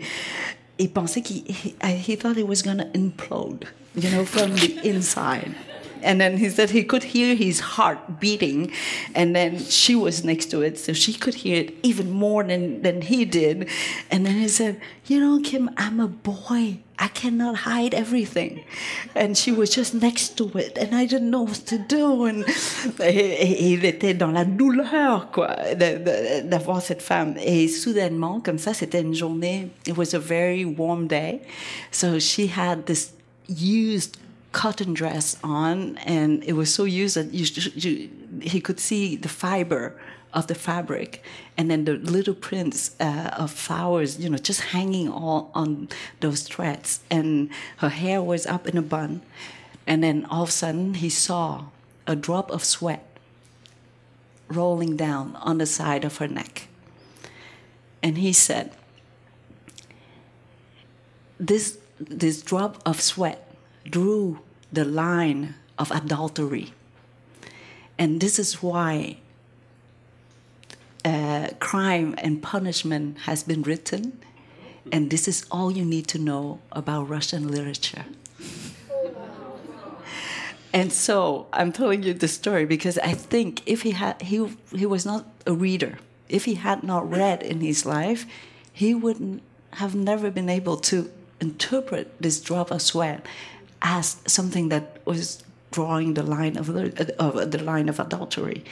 il pensait qu'il he, he thought it was to implode, you know, from the inside. And then he said he could hear his heart beating. And then she was next to it, so she could hear it even more than, than he did. And then he said, You know, Kim, I'm a boy. I cannot hide everything. And she was just next to it, and I didn't know what to do. And, il était dans la douleur, quoi, d'avoir cette femme. Et soudainement, comme ça, c'était une journée, it was a very warm day. So she had this used cotton dress on, and it was so used that you, you, he could see the fiber of the fabric, and then the little prints uh, of flowers, you know, just hanging all on those threads. And her hair was up in a bun, and then all of a sudden he saw a drop of sweat rolling down on the side of her neck. And he said, This, this drop of sweat drew the line of adultery. And this is why uh, crime and punishment has been written, and this is all you need to know about Russian literature. And so I'm telling you the story because I think if he had he he was not a reader, if he had not read in his life, he wouldn't have never been able to interpret this drop of sweat as something that was drawing the line of the, of the line of adultery.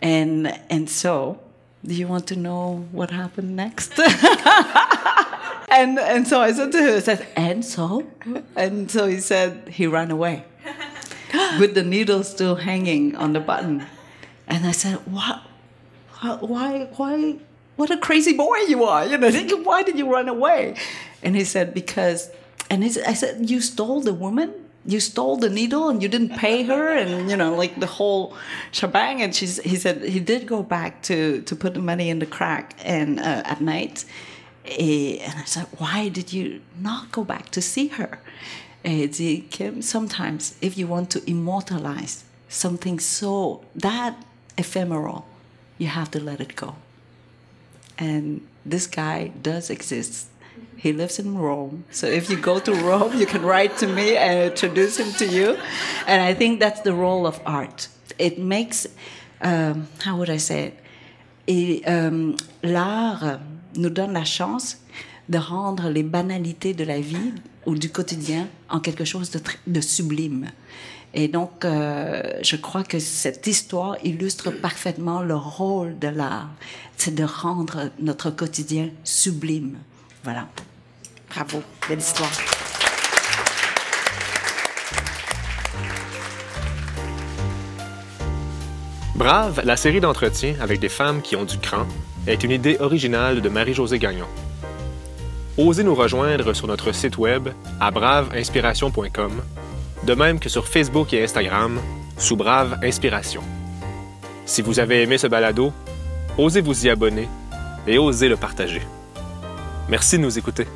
And and so, do you want to know what happened next? [LAUGHS] and and so I said to him, I said, and so, and so he said he ran away [LAUGHS] with the needle still hanging on the button. And I said, what? Why? Why? What a crazy boy you are! You know, [LAUGHS] why did you run away? And he said, because. And I said, you stole the woman? You stole the needle and you didn't pay her? And you know like the whole shebang. And she's he said he did go back to to put the money in the crack and uh, at night. Uh, and i said why did you not go back to see her? Uh, sometimes if you want to immortalize something so that ephemeral you have to let it go. And this guy does exist he lives in Rome. So if you go to Rome, you can write to me and introduce him to you. And I think that's the role of art. It makes, um, how would I say it? um, L'art nous donne la chance de rendre les banalités de la vie ou du quotidien en quelque chose de, de sublime. Et donc, euh, je crois que cette histoire illustre parfaitement le rôle de l'art, c'est de rendre notre quotidien sublime. Voilà. Bravo, belle histoire. Brave, la série d'entretiens avec des femmes qui ont du cran, est une idée originale de Marie-Josée Gagnon. Osez nous rejoindre sur notre site web à braveinspiration.com, de même que sur Facebook et Instagram sous Brave Inspiration. Si vous avez aimé ce balado, osez vous y abonner et osez le partager. Merci de nous écouter.